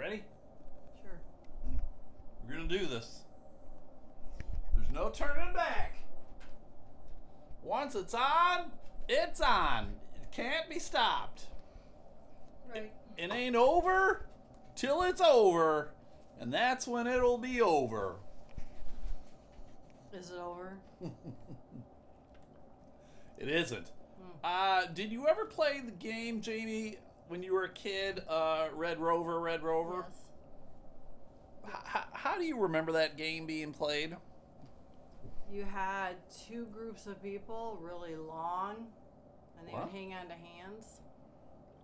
Ready? Sure. We're gonna do this. There's no turning back. Once it's on, it's on. It can't be stopped. Right. It ain't over till it's over, and that's when it'll be over. Is it over? It isn't. Uh, did you ever play the game, Jamie, when you were a kid? Uh, Red Rover, Red Rover. Yes. H- h- how do you remember that game being played? You had two groups of people, really long, and they What? would hang on to hands.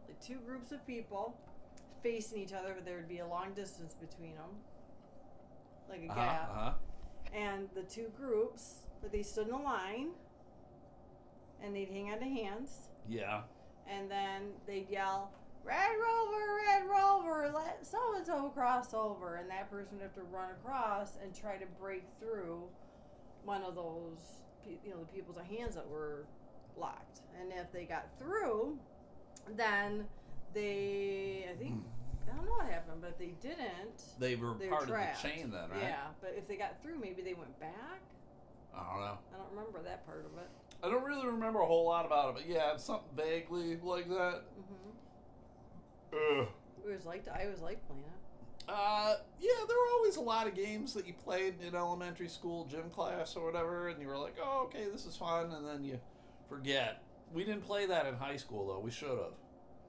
Like two groups of people facing each other, but there would be a long distance between them, like a Uh-huh, gap. uh-huh. And the two groups, but they stood in a line, and they'd hang on to hands, Yeah. And then they'd yell, "Red Rover, Red Rover, let so and so cross over," and that person would have to run across and try to break through one of those, you know, the people's hands that were locked. And if they got through, then they, I think, hmm. I don't know what happened, but if they didn't, They were they were part trapped. of the chain then, right? Yeah, but if they got through, maybe they went back. I don't know. I don't remember that part of it. I don't really remember a whole lot about it, but yeah, something vaguely like that. hmm Ugh. It was like I always liked playing it. Uh, yeah, there were always a lot of games that you played in elementary school gym class or whatever, and you were like, "Oh, okay, this is fun," and then you forget. We didn't play that in high school though. We should have.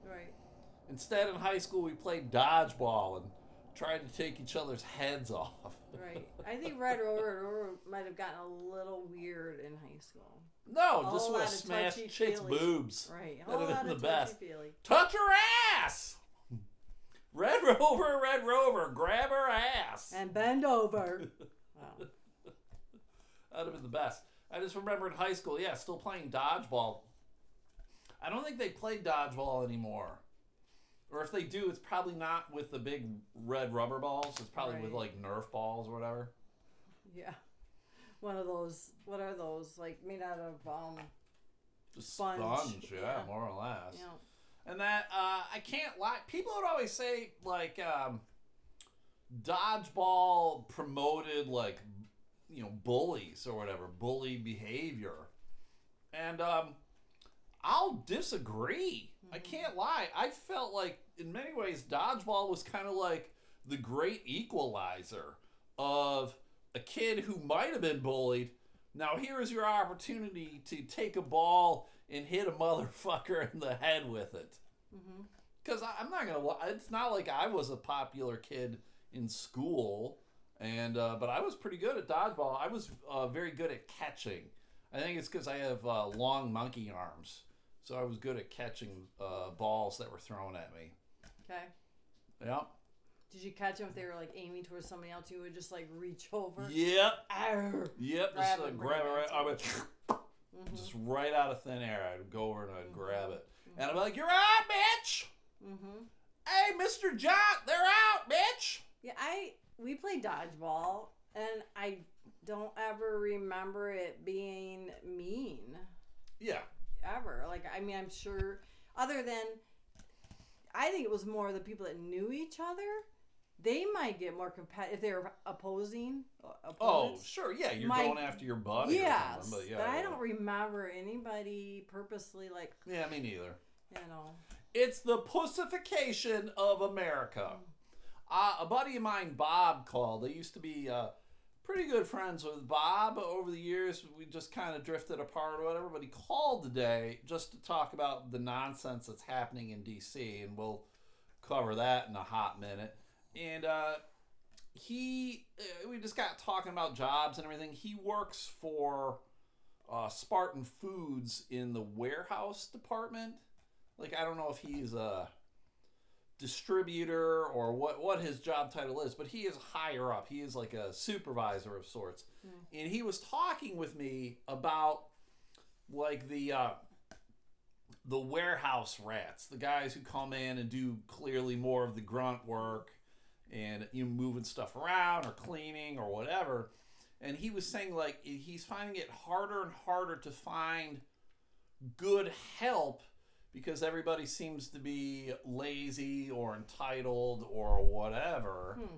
Right. Instead, in high school, we played dodgeball and tried to take each other's heads off. Right. I think Red Rover might have gotten a little weird in high school. No, A this whole would lot have of smashed chicks' boobs. Right. A That'd have been the best. touchy-feely. Touch her ass. Red Rover, Red Rover, grab her ass. And bend over. wow. That'd have been the best. I just remember in high school, yeah, still playing dodgeball. I don't think they play dodgeball anymore. Or if they do, it's probably not with the big red rubber balls. It's probably with like Nerf balls or whatever. Yeah. One of those. What are those? Like made out of um. Sponge, sponge, yeah, yeah. more or less. Know. And that uh, I can't lie. People would always say like um, dodgeball promoted like you know bullies or whatever bully behavior, and um, I'll disagree. I can't lie. I felt like in many ways dodgeball was kind of like the great equalizer of a kid who might have been bullied. Now here is your opportunity to take a ball and hit a motherfucker in the head with it. Because I'm not gonna. li- It's not like I was a popular kid in school, and uh, but I was pretty good at dodgeball. I was uh, very good at catching. I think it's because I have uh, long monkey arms, so I was good at catching uh, balls that were thrown at me. Okay. Yep. Did you catch them if they were like aiming towards somebody else? You would just like reach over. Yep. Arr. Yep. Grab just it, grab it right. I would Mm-hmm. just right out of thin air. I'd go over and I'd grab it, and I'm like, "You're out, bitch! Mm-hmm. Hey, Mister John, they're out, bitch!" Yeah, I we played dodgeball, and I don't ever remember it being mean Yeah. ever. Like, I mean, I'm sure, other than, I think it was more the people that knew each other. They might get more competitive if they're opposing. uh, Oh, sure. Yeah, you're My- going after your buddy. Yes, but, yeah, but I don't remember anybody purposely like Yeah, me neither. you know. It's the pussification of America. Uh, a buddy of mine, Bob, called. I used to be uh, pretty good friends with Bob over the years. We just kind of drifted apart or whatever. But he called today just to talk about the nonsense that's happening in D.C. and we'll cover that in a hot minute. And uh, he, uh, we just got talking about jobs and everything. He works for uh, Spartan Foods in the warehouse department. Like I don't know if he's a distributor or what what his job title is, but he is higher up. He is like a supervisor of sorts. And he was talking with me about like the uh, the warehouse rats, the guys who come in and do clearly more of the grunt work and you know, moving stuff around or cleaning or whatever. And he was saying like he's finding it harder and harder to find good help because everybody seems to be lazy or entitled or whatever. Hmm.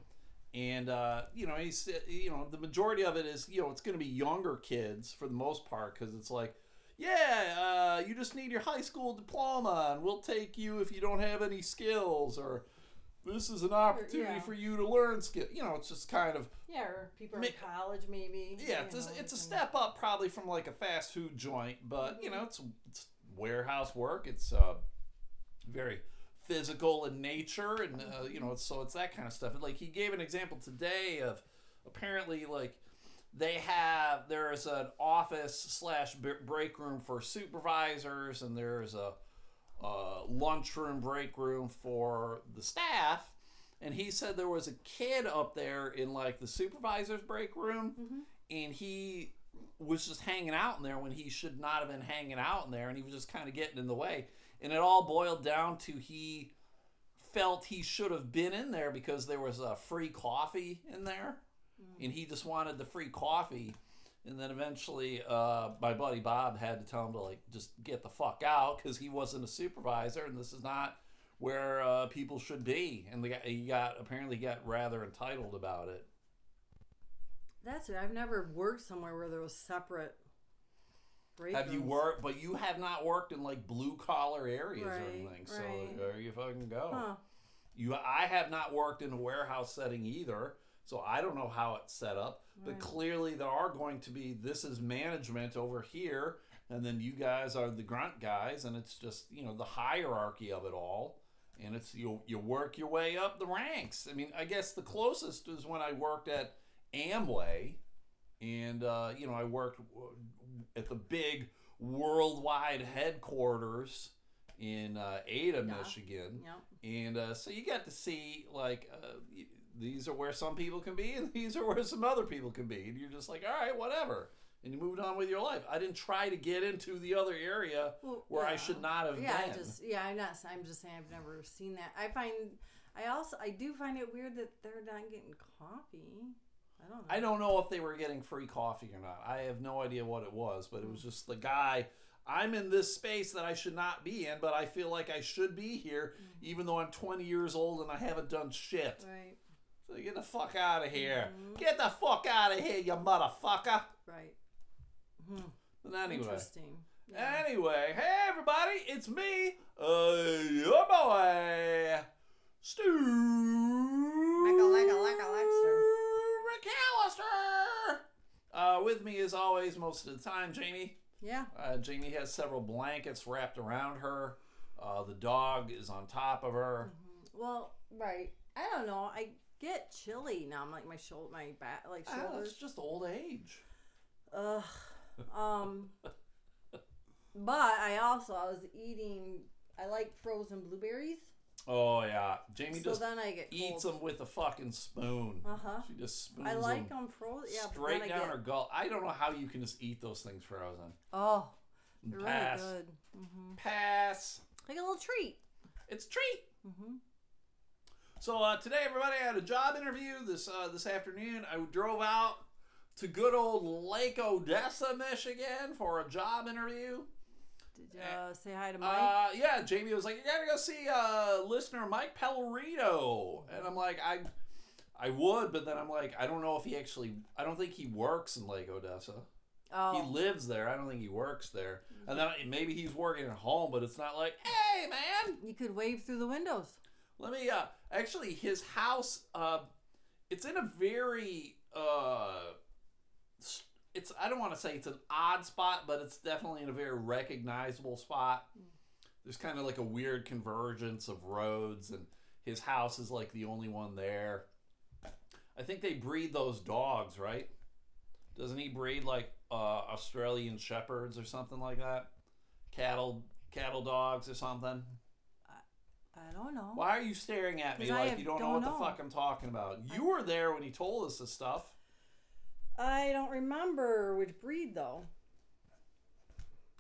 And uh, you know, he's you know the majority of it is you know it's going to be younger kids for the most part because it's like, yeah, uh, you just need your high school diploma and we'll take you if you don't have any skills or this is an opportunity yeah. for you to learn skill. You know, it's just kind of Yeah, or people in college maybe. yeah, you it's a, it's a step up probably from like a fast food joint, but you Mm-hmm. know, it's it's warehouse work. It's uh, very physical in nature, and uh, you know, it's, so it's that kind of stuff. And, Like he gave an example today of apparently like they have there's an office slash break room for supervisors, and there's a uh, lunchroom break room for the staff. And he said there was a kid up there in like the supervisor's break room, and he was just hanging out in there when he should not have been hanging out in there, and he was just kind of getting in the way. And it all boiled down to he felt he should have been in there because there was a free coffee in there, and he just wanted the free coffee. And then eventually, uh, my buddy Bob had to tell him to like just get the fuck out because he wasn't a supervisor, and this is not where uh, people should be. And the guy, he got apparently got rather entitled about it. That's it. I've never worked somewhere where there was separate. break Have you worked? But you have not worked in like blue collar areas or anything. So right. there you fucking go. Huh. You, I have not worked in a warehouse setting either, so I don't know how it's set up. But clearly, there are going to be this is management over here, and then you guys are the grunt guys, and it's just you know the hierarchy of it all, and it's you you work your way up the ranks. I mean, I guess the closest is when I worked at Amway, and uh, you know I worked at the big worldwide headquarters in uh, Ada, Yeah. Michigan. Yep. And uh, so you got to see like uh, these are where some people can be, and these are where some other people can be, and you're just like, all right, whatever, and you moved on with your life. I didn't try to get into the other area Well, where I should not have Yeah, been. I just yeah, I'm not. I'm just saying I've never seen that. I find, I also I do find it weird that they're not getting coffee. I don't know. I don't know if they were getting free coffee or not. I have no idea what it was, but it was hmm. just the guy. I'm in this space that I should not be in, but I feel like I should be here, hmm. even though I'm 20 years old and I haven't done shit. Right. Get the fuck out of here. Mhm. Get the fuck out of here, you motherfucker. Right. Hmm. But anyway. Interesting. Yeah. Anyway, hey everybody, it's me, uh, your boy, Stu. McAllister. Uh, with me as always, most of the time, Jamie. Yeah. Uh, Jamie has several blankets wrapped around her. Uh, the dog is on top of her. Well, right. I don't know. I get chilly now. I'm like my shoulder, my back, like it's shoulders. just old age. Ugh. Um. But I also I was eating. I like frozen blueberries. Oh yeah, Jamie so just then I get eats cold. them with a fucking spoon. Uh huh. She just spoons I like them them frozen. Yeah, straight down get, her gullet. I don't know how you can just eat those things frozen. Oh, they're Pass. really good. hmm Pass. Like a little treat. It's treat. hmm So uh, today, everybody, I had a job interview this uh, this afternoon. I drove out to good old Lake Odessa, Michigan, for a job interview. Did you uh, say hi to Mike? Uh, yeah, Jamie was like, "You gotta go see uh, listener Mike Pellerito," and I'm like, "I, I would," but then I'm like, I don't know if he actually. I don't think he works in Lake Odessa. oh, He lives there. I don't think he works there. And then maybe he's working at home, but it's not like, "Hey, man, you could wave through the windows. Let me uh actually his house uh it's in a very uh it's I don't want to say it's an odd spot, but it's definitely in a very recognizable spot. There's kind of like a weird convergence of roads and his house is like the only one there. I think they breed those dogs, right? Doesn't he breed like uh Australian shepherds or something like that? Cattle cattle dogs or something? I don't know. Why are you staring at me 'Cause I like have- you don't, know don't what the know. fuck I'm talking about? You were there when he told us this stuff. I don't remember which breed though.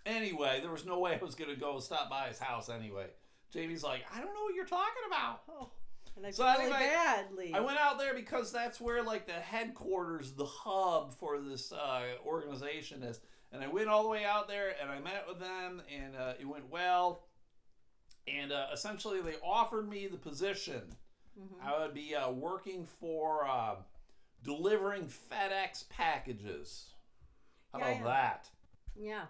Anyway, there was no way I was gonna go stop by his house anyway. Jamie's like, I don't know what you're talking about. Oh, and I So feel really anyway, badly. I went out there because that's where like the headquarters, the hub for this uh, organization is. And I went all the way out there and I met with them and uh, it went well. And uh, essentially they offered me the position. Mm-hmm. I would be uh, working for uh, delivering FedEx packages. How Yeah, about yeah. that? Yeah.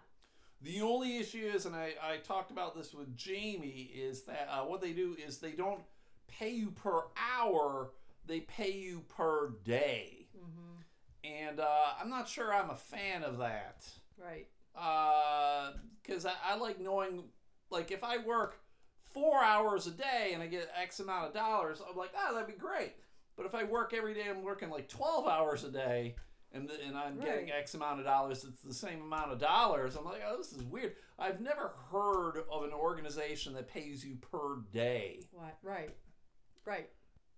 The only issue is, and I, I talked about this with Jamie, is that uh, what they do is they don't pay you per hour, they pay you per day. Mm-hmm. And uh, I'm not sure I'm a fan of that. Right. Because I, I like knowing, like, if I work four hours a day and I get X amount of dollars, I'm like, ah, that'd be great. But if I work every day, I'm working like 12 hours a day. And, and I'm getting X amount of dollars, it's the same amount of dollars. I'm like, oh, this is weird. I've never heard of an organization that pays you per day. What? Right. Right.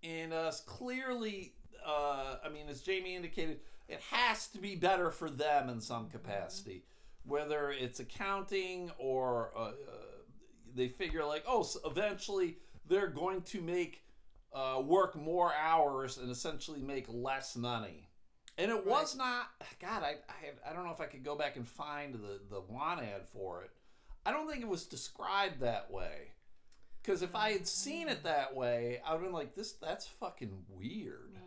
And uh, clearly, uh, I mean, as Jamie indicated, it has to be better for them in some capacity, whether it's accounting or uh, uh, they figure like, oh, so eventually they're going to make uh, work more hours and essentially make less money. And it was not. God, I, I I don't know if I could go back and find the the want ad for it. I don't think it was described that way. Because if I had seen it that way, I would have been like, "This, that's fucking weird."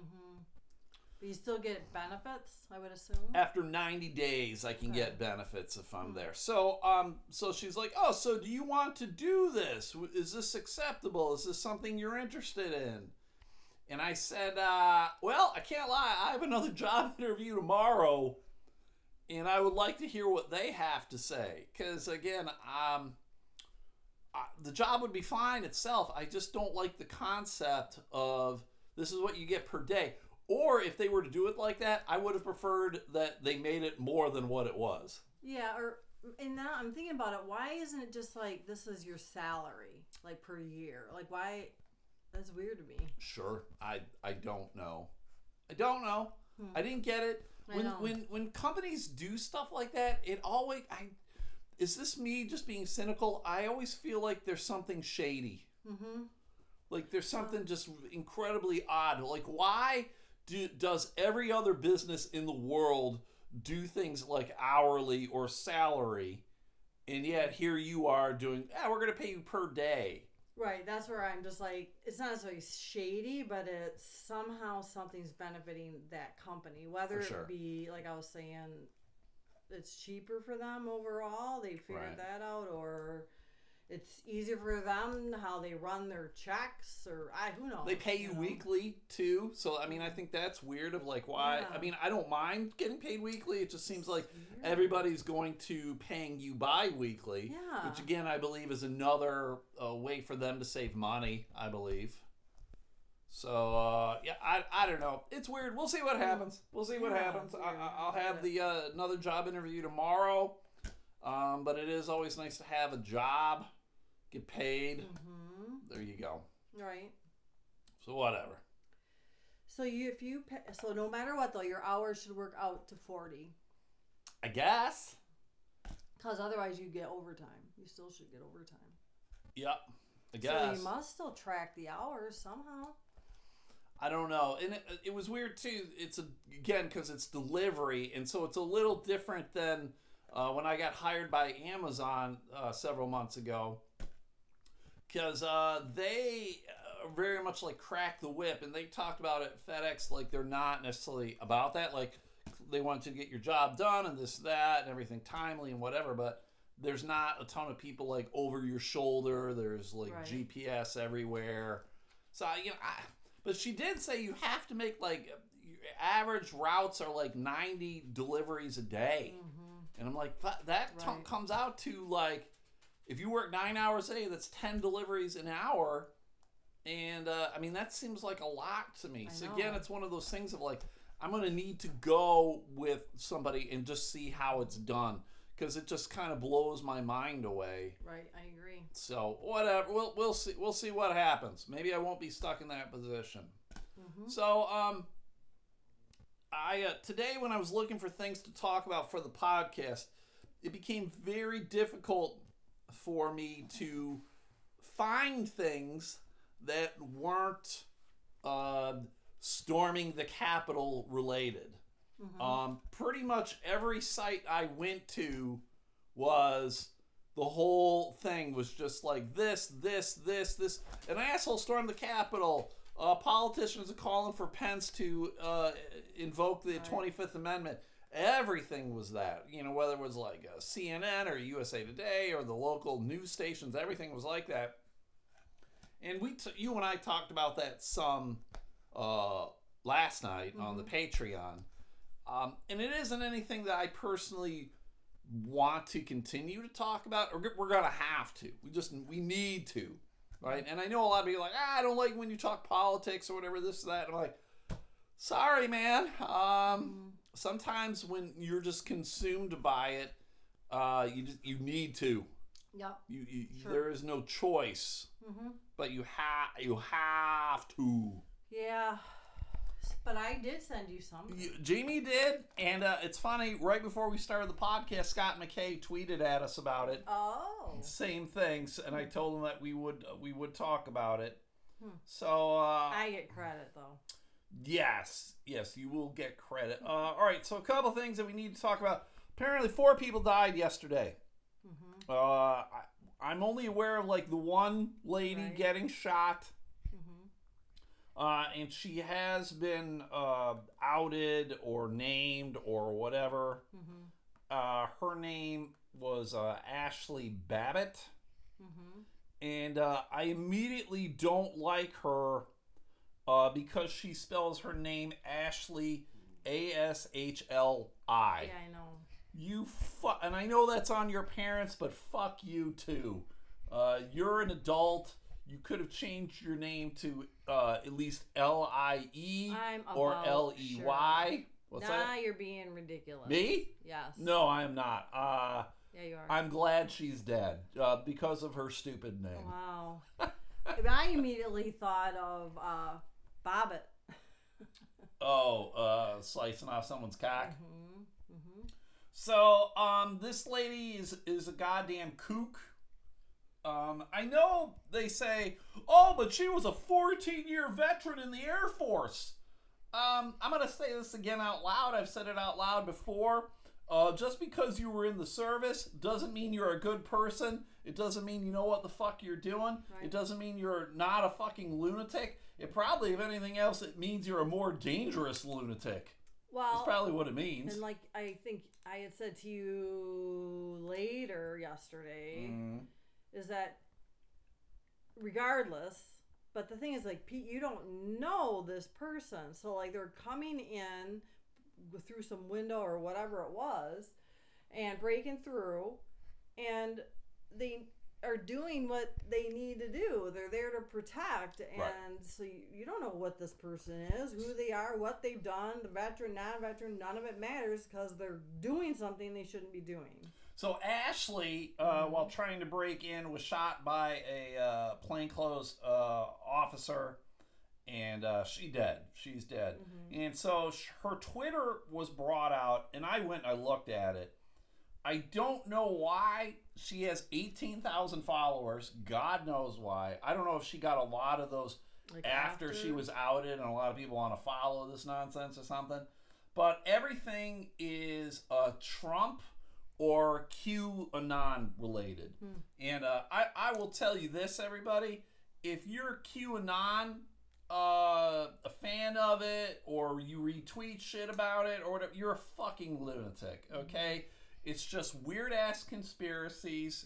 But you still get benefits, I would assume. After ninety days, I can get benefits if I'm there. So, um, so she's like, "Oh, so do you want to do this? Is this acceptable? Is this something you're interested in?" And I said, uh, "Well, I can't lie. I have another job interview tomorrow, and I would like to hear what they have to say. Because again, um." I, the job would be fine itself. I just don't like the concept of this is what you get per day. Or if they were to do it like that, I would have preferred that they made it more than what it was. Yeah, or and now I'm thinking about it. Why isn't it just like this is your salary, like per year? Like why? That's weird to me. Sure, I I don't know. I don't know. Hmm. I didn't get it. I When when when companies do stuff like that, it always I is this me just being cynical? I always feel like there's something shady. Mm-hmm. Like there's something just incredibly odd. Like why do, does every other business in the world do things like hourly or salary, and yet here you are doing? Yeah, we're gonna pay you per day. Right. That's where I'm just like it's not necessarily shady, but it's somehow something's benefiting that company. Whether sure. it be like I was saying, it's cheaper for them overall. They figured Right. that out, or it's easier for them how they run their checks, or I who knows. They pay you know? weekly too, so I mean, I think that's weird. Of like, why? I mean, I don't mind getting paid weekly. It just seems like everybody's going to paying you bi-weekly, Yeah. which again, I believe is another uh, way for them to save money. I believe. So uh, yeah, I, I don't know. It's weird. We'll see what happens. We'll see what Yeah, happens. I, weird. I- I'll have the uh, another job interview tomorrow. Um, but it is always nice to have a job, get paid. Mm-hmm. There you go. Right. So whatever. So you, if you, pay, so no matter what though, your hours should work out to forty, I guess. because otherwise you get overtime. You still should get overtime. Yep. I guess. So you must still track the hours somehow. I don't know. And it, it was weird too. It's a, again because it's delivery, and so it's a little different than uh, when I got hired by Amazon uh, several months ago. Because uh, they uh, very much like crack the whip, and they talked about it FedEx like they're not necessarily about that. Like they want you to get your job done and this that and everything timely and whatever, but. There's not a ton of people like over your shoulder. There's like Right. GPS everywhere. So you know, I, but she did say you have to make like average routes are like 90 deliveries a day. Mm-hmm. And I'm like, that, that t- comes out to like, if you work nine hours a day, that's 10 deliveries an hour. And uh, I mean, that seems like a lot to me. I so know. again, it's one of those things of like, I'm going to need to go with somebody and just see how it's done because it just kind of blows my mind away. Right, I agree. So whatever, we'll we'll see we'll see what happens. Maybe I won't be stuck in that position. Mm-hmm. So um, I uh, today when I was looking for things to talk about for the podcast, it became very difficult for me to find things that weren't uh, storming the Capitol related. Mm-hmm. Um, pretty much every site I went to was the whole thing was just like this, this, this, this. An asshole stormed the Capitol. Uh, politicians are calling for Pence to uh, invoke the Twenty Fifth Amendment. Everything was that, you know, whether it was like uh, CNN or USA Today or the local news stations, everything was like that. And we, t- you and I talked about that some uh, last night on the Patreon. Um, and it isn't anything that I personally want to continue to talk about, or we're gonna have to. We just we need to, right? And I know a lot of people are like, ah, I don't like when you talk politics or whatever, this or that. And I'm like, sorry, man. Um, sometimes when you're just consumed by it, uh, you just, you need to. Yep. You, you Sure. there is no choice, Mm-hmm. but you have you have to. Yeah. But I did send you some. You- Jamie did, and uh, it's funny. Right before we started the podcast, Scott McKay tweeted at us about it. Oh. Same things, and I told him that we would we would talk about it. Hmm. So uh, I get credit though. Yes, yes, you will get credit. Uh, all right, so a couple things that we need to talk about. Apparently, four people died yesterday. Mm-hmm. Uh, I, I'm only aware of like the one lady Right. getting shot. Mm-hmm. Uh, and she has been uh, outed or named or whatever. Mm-hmm. Uh, her name was uh, Ashli Babbitt. Mm-hmm. And uh, I immediately don't like her uh, because she spells her name Ashli A S H L I. Yeah, I know. You fu- and I know that's on your parents, but fuck you too. Uh, you're an adult. You could have changed your name to uh, at least L I E or L E Y. What's nah, that? you're being ridiculous. Me? Yes. No, I am not. Uh, Yeah, you are. I'm glad she's dead uh, because of her stupid name. Wow. I immediately thought of uh, Bobbitt. Oh, uh, slicing off someone's cock. Mm-hmm. Mm-hmm. So, um, this lady is is a goddamn kook. Um, I know they say, oh, but she was a 14 year veteran in the Air Force. Um, I'm gonna say this again out loud. I've said it out loud before. Uh, just because you were in the service doesn't mean you're a good person. It doesn't mean you know what the fuck you're doing. Right. It doesn't mean you're not a fucking lunatic. It probably, if anything else, it means you're a more dangerous lunatic. Well, that's probably what it means. and like I think I had said to you later yesterday, Mm. is that regardless, but the thing is, like, Pete, you don't know this person. So, like, they're coming in through some window or whatever it was and breaking through, and they are doing what they need to do. They're there to protect, and Right. so you, you don't know what this person is, who they are, what they've done, the veteran, non veteran, none of it matters because they're doing something they shouldn't be doing. So Ashli, uh, while trying to break in, was shot by a uh, plainclothes uh, officer, and uh, she dead. She's dead. And so sh- her Twitter was brought out, and I went and I looked at it. I don't know why she has eighteen thousand followers. God knows why. I don't know if she got a lot of those Like after, she was outed, and a lot of people want to follow this nonsense or something. But everything is uh, Trump or QAnon related. And uh, I, I will tell you this, everybody. If you're QAnon, uh, a fan of it, or you retweet shit about it, or whatever, you're a fucking lunatic, okay? It's just weird ass conspiracies.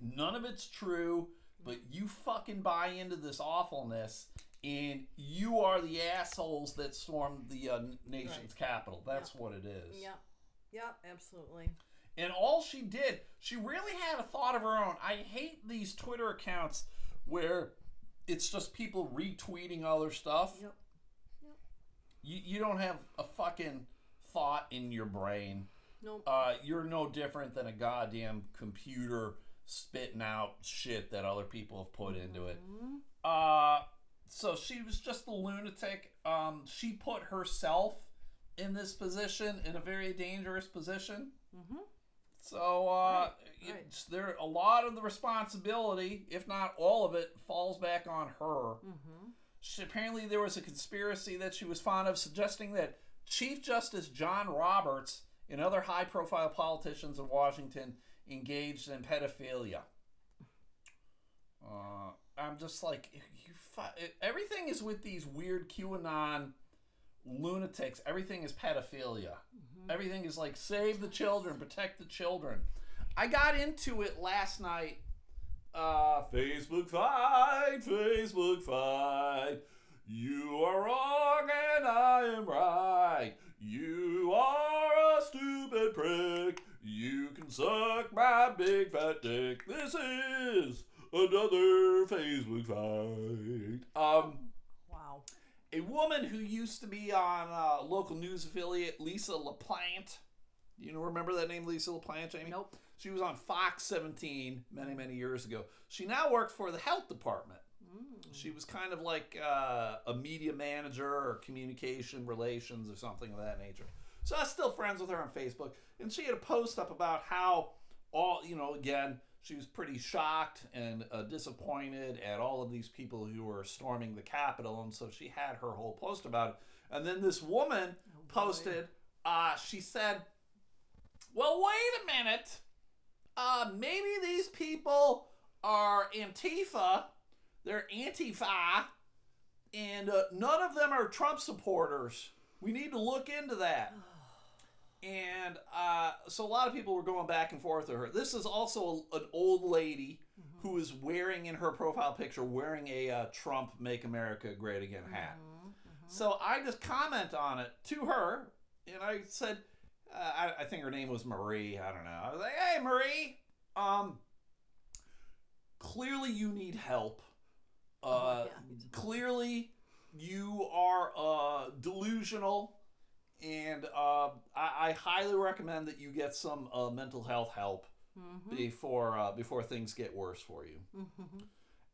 None of it's true, but you fucking buy into this awfulness, and you are the assholes that stormed the uh, nation's capital. That's what it is. Yep. Yep, absolutely. And all she did, she really had a thought of her own. I hate these Twitter accounts where it's just people retweeting other stuff. Yep. Yep. You, you don't have a fucking thought in your brain. Nope. Uh, you're no different than a goddamn computer spitting out shit that other people have put into it. Mhm. Uh, so she was just a lunatic. Um, she put herself in this position, in a very dangerous position. Mhm. So uh, Right, right. there a lot of the responsibility, if not all of it, falls back on her. Mhm. She, apparently, there was a conspiracy that she was fond of, suggesting that Chief Justice John Roberts and other high-profile politicians in Washington engaged in pedophilia. Uh, I'm just like, you. Fi- everything is with these weird QAnon lunatics. Everything is pedophilia. Everything is like save the children, protect the children. I got into it last night. Uh, Facebook fight, Facebook fight. You are wrong and I am right. You are a stupid prick. You can suck my big fat dick. This is another Facebook fight. Um, Wow. a woman who used to be on uh, local news affiliate Lisa LaPlante. You know, remember that name, Lisa LaPlante, Jamie? Nope. She was on Fox 17 many, many years ago. She now works for the health department. She was kind of like uh, a media manager or communication relations or something of that nature. So I was still friends with her on Facebook, and she had a post up about how all you know. Again, she was pretty shocked and uh, disappointed at all of these people who were storming the Capitol, and so she had her whole post about it. And then this woman posted. Uh, she said, "Well, wait a minute. Uh, maybe these people are Antifa." They're Antifa, and uh, none of them are Trump supporters. We need to look into that. And uh, so a lot of people were going back and forth with her. This is also an old lady who is wearing in her profile picture wearing a uh, Trump "Make America Great Again" hat. So I just comment on it to her, and I said, uh, I, I think her name was Marie. I don't know. I was like, "Hey, Marie, um, clearly you need help. Uh, yeah. clearly you are uh, delusional, and uh, I, I highly recommend that you get some uh, mental health help before uh, before things get worse for you.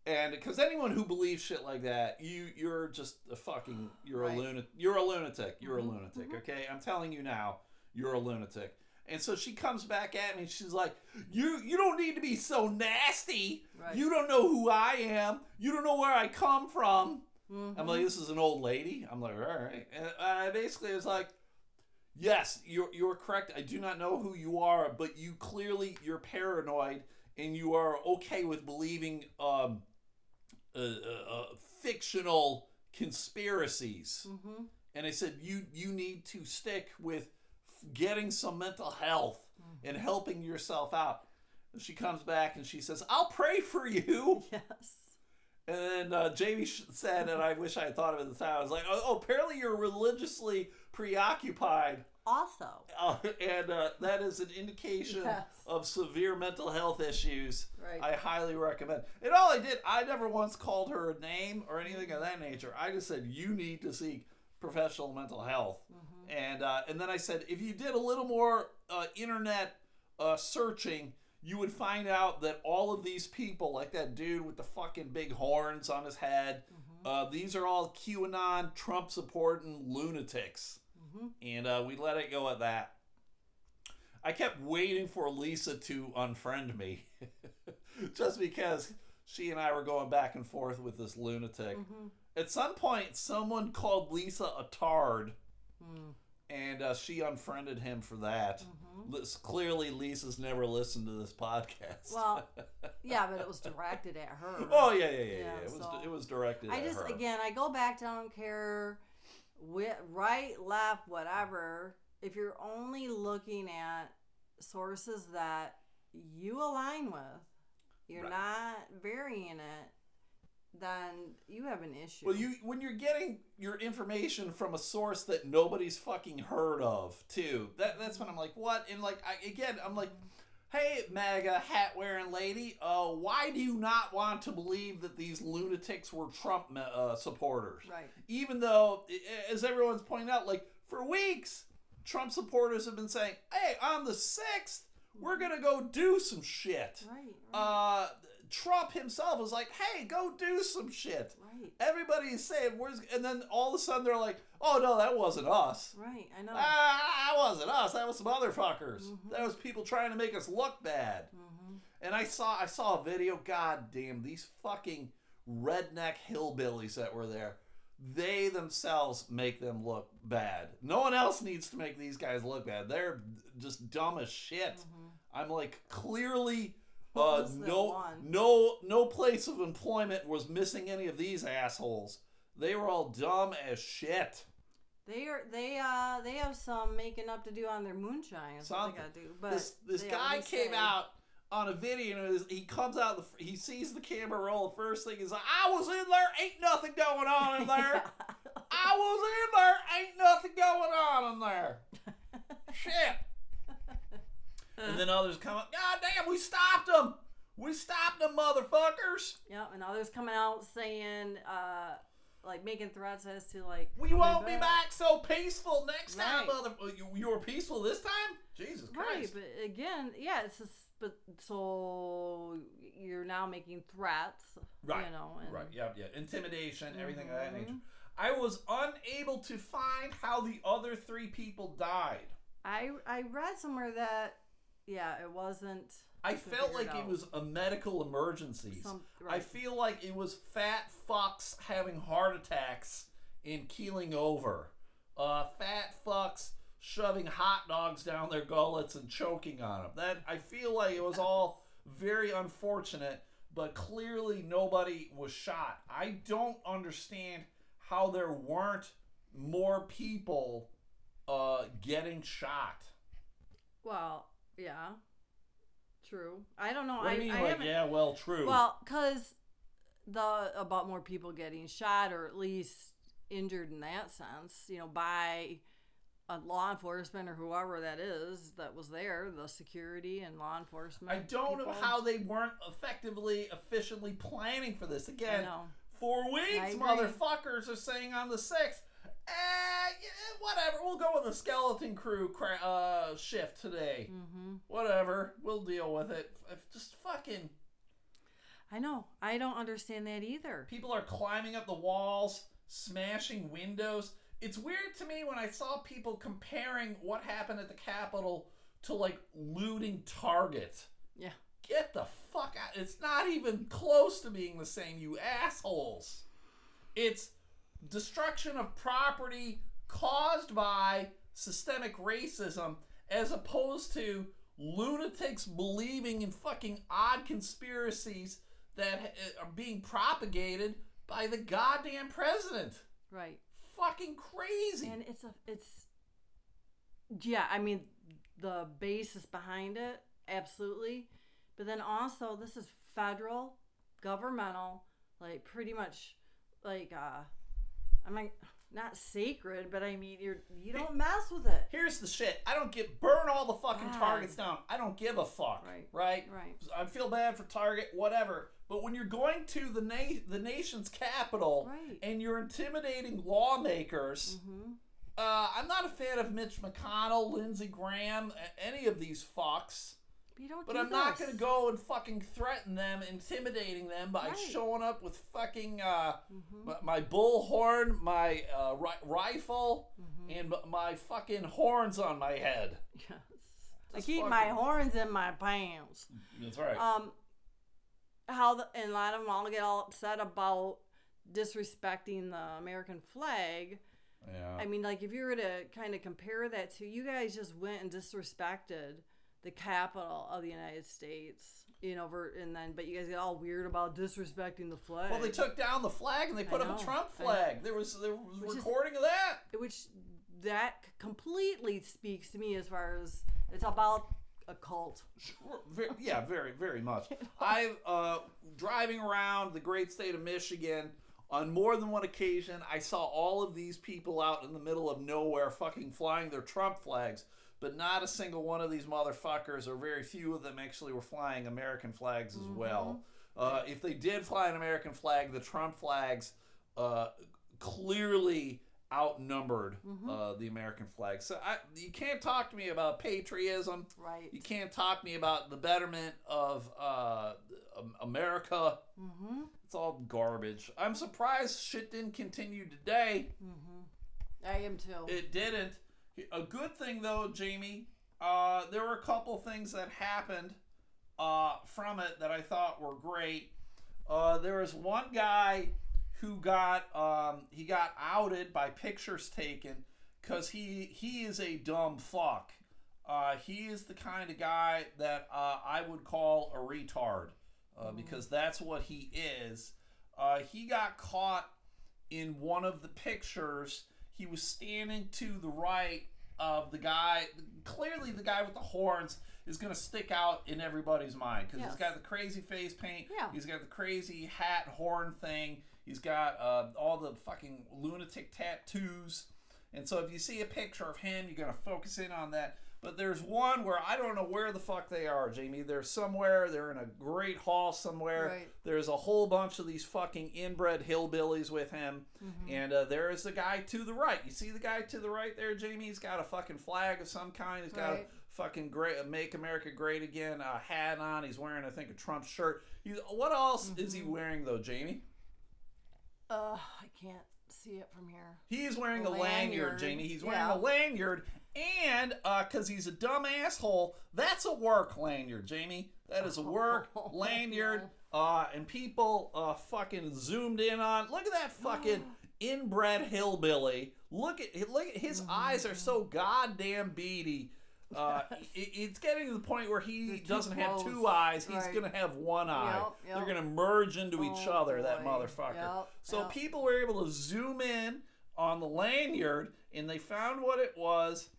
And because anyone who believes shit like that, you you're just a fucking you're Right. a lunatic. You're a lunatic. You're a lunatic. Okay, I'm telling you now, you're a lunatic. And so she comes back at me. She's like, "You you don't need to be so nasty. Right. You don't know who I am. You don't know where I come from." I'm like, "This is an old lady." I'm like, "All right." And I basically was like, Yes, you're you're correct. I do not know who you are, but you clearly you're paranoid and you are okay with believing um, uh, uh, uh, fictional conspiracies. Mm-hmm. And I said you you need to stick with f- getting some mental health and helping yourself out. And she comes back and she says, "I'll pray for you." Yes. And then uh, Jamie said, and I wish I had thought of it at the time. I was like, "Oh, oh apparently you're religiously preoccupied." Also. Uh, and uh, that is an indication Yes. of severe mental health issues. Right. I highly recommend. And all I did, I never once called her a name or anything of that nature. I just said you need to seek professional mental health. Mm-hmm. And uh, and then I said if you did a little more uh, internet uh, searching, you would find out that all of these people, like that dude with the fucking big horns on his head, Mm-hmm. uh, these are all QAnon Trump supporting lunatics Mm-hmm. and uh, we let it go at that. I kept waiting for Lisa to unfriend me, just because she and I were going back and forth with this lunatic. Mm-hmm. At some point, someone called Lisa a tard, Mm. and uh, she unfriended him for that. Mm-hmm. Clearly, Lisa's never listened to this podcast. Well, yeah, but it was directed at her. oh yeah, yeah, yeah, yeah. Yeah, It was it was directed I at just her. again, I go back to I don't care, right, left, whatever. If you're only looking at sources that you align with, you're Right. not varying it, then you have an issue. Well, you when you're getting your information from a source that nobody's fucking heard of, too. That that's when I'm like, what? And like, I, again, I'm like, hey, MAGA hat wearing lady, uh, why do you not want to believe that these lunatics were Trump uh, supporters? right. Even though, as everyone's pointing out, like for weeks, Trump supporters have been saying, hey, on the sixth, we're gonna go do some shit. Right. Right. Uh, Trump himself was like, hey, go do some shit right. everybody's saying where's and then all of a sudden they're like oh no that wasn't us Right. I know. ah that wasn't us that was some other fuckers Mhm. that was people trying to make us look bad hmm and i saw i saw a video god damn these fucking redneck hillbillies that were there they themselves make them look bad no one else needs to make these guys look bad they're just dumb as shit hmm I'm like clearly uh, no no no place of employment was missing any of these assholes. They were all dumb as shit. They are they uh they have some making up to do on their moonshine. What Something. they gotta do. But this this guy came say- out on a video and he comes out the, he sees the camera roll the first thing he's like I was in there ain't nothing going on in there I was in there ain't nothing going on in there shit and then others come up God damn we stopped them we stopped them motherfuckers Yep, and others coming out saying, uh, like making threats as to like we won't be back so peaceful next time Right. mother oh, you, you were peaceful this time Jesus Right, Christ but again, yeah, it's just but so you're now making threats, Right, You know, and, Right. Yep. Yeah. Intimidation, everything of that nature. Mm-hmm. I was unable to find how the other three people died. I I read somewhere that yeah, it wasn't. I felt like it it was a medical emergency. Some, I feel like it was fat fucks having heart attacks and keeling over. Uh, fat fucks shoving hot dogs down their gullets and choking on them. That I feel like it was all very unfortunate, but clearly nobody was shot. I don't understand how there weren't more people uh, getting shot. Well, yeah, true. I don't know. What I, do you mean, I like, haven't. yeah, well, true. Well, because the about more people getting shot or at least injured in that sense, you know, by a law enforcement or whoever that is that was there, the security and law enforcement. I don't know people. how they weren't effectively, efficiently planning for this. I Again, know. four weeks, agree. motherfuckers are saying on the 6th. Eh, yeah, whatever. We'll go with the skeleton crew cra- uh, shift today. hmm Whatever. We'll deal with it. F- Just fucking. I know. I don't understand that either. People are climbing up the walls, smashing windows. It's weird to me when I saw people comparing what happened at the Capitol to like looting Target. Yeah. Get the fuck out. It's not even close to being the same, you assholes. It's destruction of property caused by systemic racism as opposed to lunatics believing in fucking odd conspiracies that uh, are being propagated by the goddamn president. Right. Fucking crazy. And it's a it's yeah, I mean the basis behind it, absolutely. But then also this is federal, governmental, like pretty much like uh I'm like not sacred, but I mean you're you don't mess with it. Here's the shit. I don't get burn all the fucking God. targets down. I don't give a fuck. Right. Right. Right. I feel bad for Target, whatever. But when you're going to the na- the nation's capital Right. and you're intimidating lawmakers, Mhm. uh, I'm not a fan of Mitch McConnell, Lindsey Graham, any of these fucks. But you don't But do I'm not gonna go and fucking threaten them, intimidating them by Right. showing up with fucking uh, Mhm. my, my bullhorn, my uh, ri- rifle, Mhm. and my fucking horns on my head. Yes. I Just keep my horns in my pants. That's right. um how the, and a lot of them all get all upset about disrespecting the American flag. yeah. I mean, like if you were to kind of compare that to you guys just went and disrespected the capital of the United States, you know, and then but you guys get all weird about disrespecting the flag. Well, they took down the flag and they put up know. a Trump flag. There was there was Which is- recording of that. which that completely speaks to me as far as it's about a cult. Sure, ve- yeah, very very much. I uh, driving around the great state of Michigan on more than one occasion. I saw all of these people out in the middle of nowhere, fucking flying their Trump flags. But not a single one of these motherfuckers, or very few of them, actually were flying American flags as well. Uh, if they did fly an American flag, the Trump flags uh, clearly outnumbered uh, the American flag. So I, you can't talk to me about patriotism. Right. You can't talk to me about the betterment of uh, America. Mm-hmm. It's all garbage. I'm surprised shit didn't continue today. Mm-hmm. I am too. It didn't. A good thing though, Jamie. Uh, there were a couple things that happened uh, from it that I thought were great. Uh, there was one guy who got um, he got outed by pictures taken because he he is a dumb fuck. Uh, he is the kind of guy that uh, I would call a retard uh, because that's what he is. Uh, he got caught in one of the pictures. He was standing to the right of the guy. Clearly, the guy with the horns is going to stick out in everybody's mind because Yes. he's got the crazy face paint. Yeah. He's got the crazy hat horn thing. He's got uh, all the fucking lunatic tattoos. And so if you see a picture of him, you're going to focus in on that. But there's one where I don't know where the fuck they are, Jamie. They're somewhere. They're in a great hall somewhere. Right. There's a whole bunch of these fucking inbred hillbillies with him. Mm-hmm. And uh, there is the guy to the right. You see the guy to the right there, Jamie? He's got a fucking flag of some kind. He's got Right. a fucking great "Make America Great Again" uh, hat on. He's wearing, I think, a Trump shirt. He's, what else is Mm-hmm. he wearing though, Jamie? Uh, I can't see it from here. He's wearing a lanyard, Lanyard, Jamie. He's wearing yeah. a lanyard, and because he's a dumb asshole, that's a work lanyard, Jamie. That is a work lanyard. Uh, and people uh, fucking zoomed in on. Look at that fucking inbred hillbilly. Look at look at his eyes are so goddamn beady. Uh, it, it's getting to the point where he doesn't have two eyes. He's Right. gonna have one eye. Yep, yep. They're gonna merge into each Oh, other. That motherfucker. Yep, so people were able to zoom in on the lanyard and they found what it was.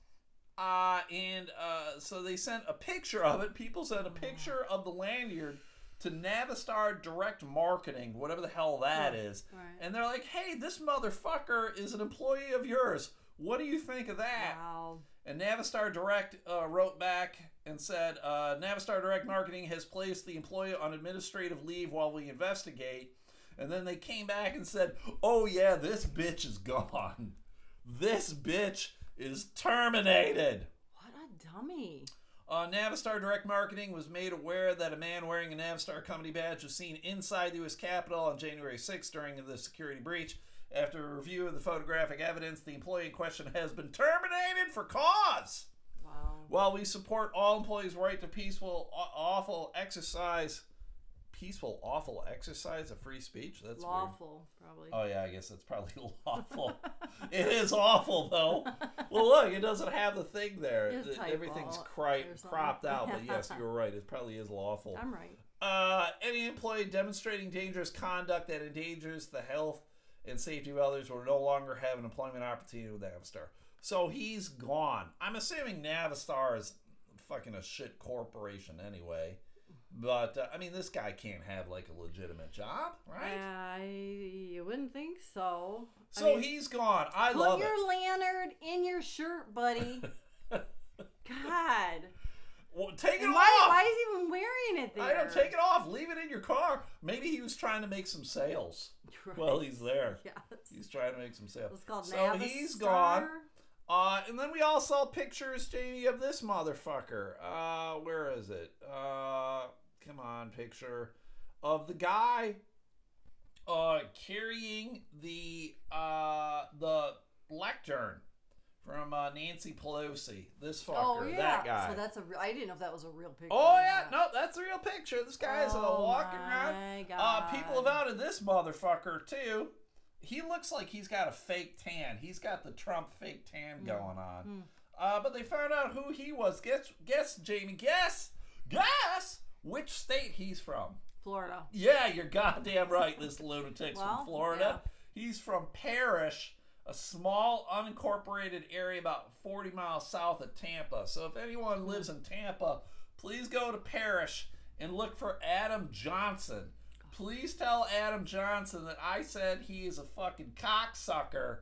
Uh, and uh, so they sent a picture of it. People sent a picture of the lanyard to Navistar Direct Marketing, whatever the hell that is. Right. And they're like, hey, this motherfucker is an employee of yours. What do you think of that? Wow. And Navistar Direct uh, wrote back and said, uh, Navistar Direct Marketing has placed the employee on administrative leave while we investigate. And then they came back and said, oh, yeah, this bitch is gone. This bitch is terminated. What a dummy. Uh, Navistar Direct Marketing was made aware that a man wearing a Navistar company badge was seen inside the U.S. Capitol on January 6th during the security breach. After a review of the photographic evidence, the employee in question has been terminated for cause. Wow. While we support all employees' right to peaceful, aw- awful exercise, peaceful, awful exercise of free speech. That's weird. Lawful, probably. Oh yeah, I guess that's probably lawful. it is awful though. Well, look, it doesn't have the thing there. Everything's cri- cropped out. But yes, you're right. It probably is lawful. I'm right. Uh, any employee demonstrating dangerous conduct that endangers the health and safety of others will no longer have an employment opportunity with Navistar. So he's gone. I'm assuming Navistar is fucking a shit corporation anyway. But uh, I mean, this guy can't have like a legitimate job, right? I you wouldn't think so. I So mean, he's gone. I love. put love your it. lanyard in your shirt, buddy. God. Well, take it why, off. why is he even wearing it there? I don't take it off. Leave it in your car. Maybe he was trying to make some sales. Right. Well, he's there. Yes. He's trying to make some sales. It's called so he's gone. Uh, and then we all saw pictures, Jamie, of this motherfucker. Uh, where is it? Uh, come on, picture of the guy uh, carrying the uh, the lectern from uh, Nancy Pelosi. This fucker, Oh yeah. that guy. So that's a. Re- I didn't know if that was a real picture. Oh yeah, no, that's a real picture. This guy is uh, Oh, walking around. my Uh, people have outed this motherfucker too. He looks like he's got a fake tan. He's got the Trump fake tan Hmm. going on. Uh, but they found out who he was. Guess, guess, Jamie. Guess, guess which state he's from. Florida. Yeah, you're goddamn right. This lunatic's Well, from Florida. He's from Parrish, a small unincorporated area about 40 miles south of Tampa. So if anyone lives in Tampa, please go to Parrish and look for Adam Johnson. Please tell Adam Johnson that I said he is a fucking cocksucker.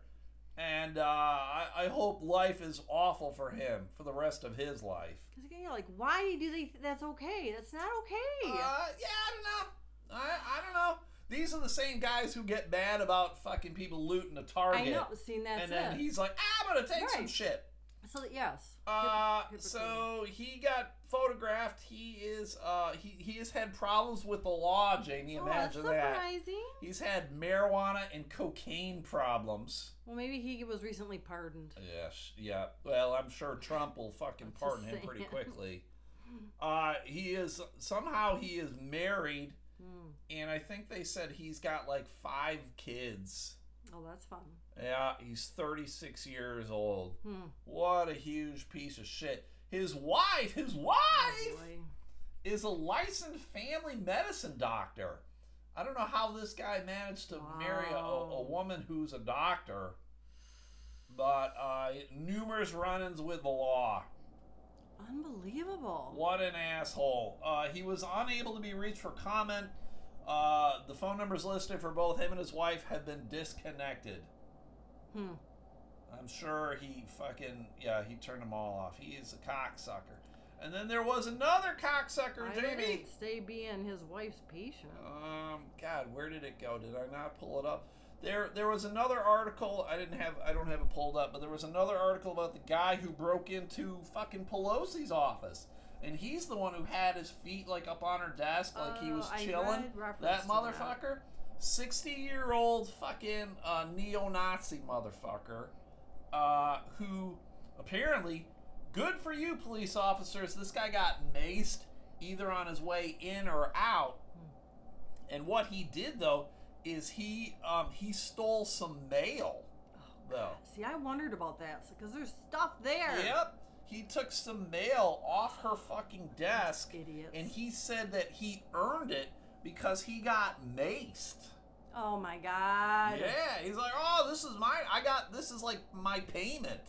And uh, I, I hope life is awful for him for the rest of his life. Because you're like, why do they? Th- that's okay. That's not okay. Uh, yeah, I don't know. I, I don't know. These are the same guys who get mad about fucking people looting a Target. I know. Seen that's and then it. he's like, ah, I'm gonna take some shit. So yes. Uh, so he got photographed. He is uh he, he has had problems with the law, Jamie. Imagine Oh, that's Imagine that. surprising. He's had marijuana and cocaine problems. Well, maybe he was recently pardoned. Yes, yeah. Well, I'm sure Trump will fucking pardon him pretty quickly. Uh, he is somehow he is married, Hmm. and I think they said he's got like five kids. Oh, that's fun. Yeah, he's 36 years old. Hmm. What a huge piece of shit. His wife, his Oh, wife, boy. is a licensed family medicine doctor. I don't know how this guy managed to marry a, a woman who's a doctor, but uh, numerous run-ins with the law. Unbelievable. What an asshole. Uh, he was unable to be reached for comment. Uh, the phone numbers listed for both him and his wife have been disconnected. Hmm. I'm sure he fucking yeah he turned them all off. He is a cocksucker. And then there was another cocksucker, I Jamie. didn't stay being his wife's patient. Um, God, where did it go? Did I not pull it up? There, there was another article. I didn't have. I don't have it pulled up, but there was another article about the guy who broke into fucking Pelosi's office, and he's the one who had his feet like up on her desk, like he Oh, was chilling. That motherfucker, sixty-year-old fucking uh, neo-Nazi motherfucker, uh, who apparently, good for you, police officers. This guy got maced either on his way in or out. And what he did though is he um, he stole some mail though. See, I wondered about that because there's stuff there. Yep. He took some mail off her fucking desk Idiots. and he said that he earned it because he got maced. Oh my god. Yeah, he's like, "Oh, this is my I got this is like my payment."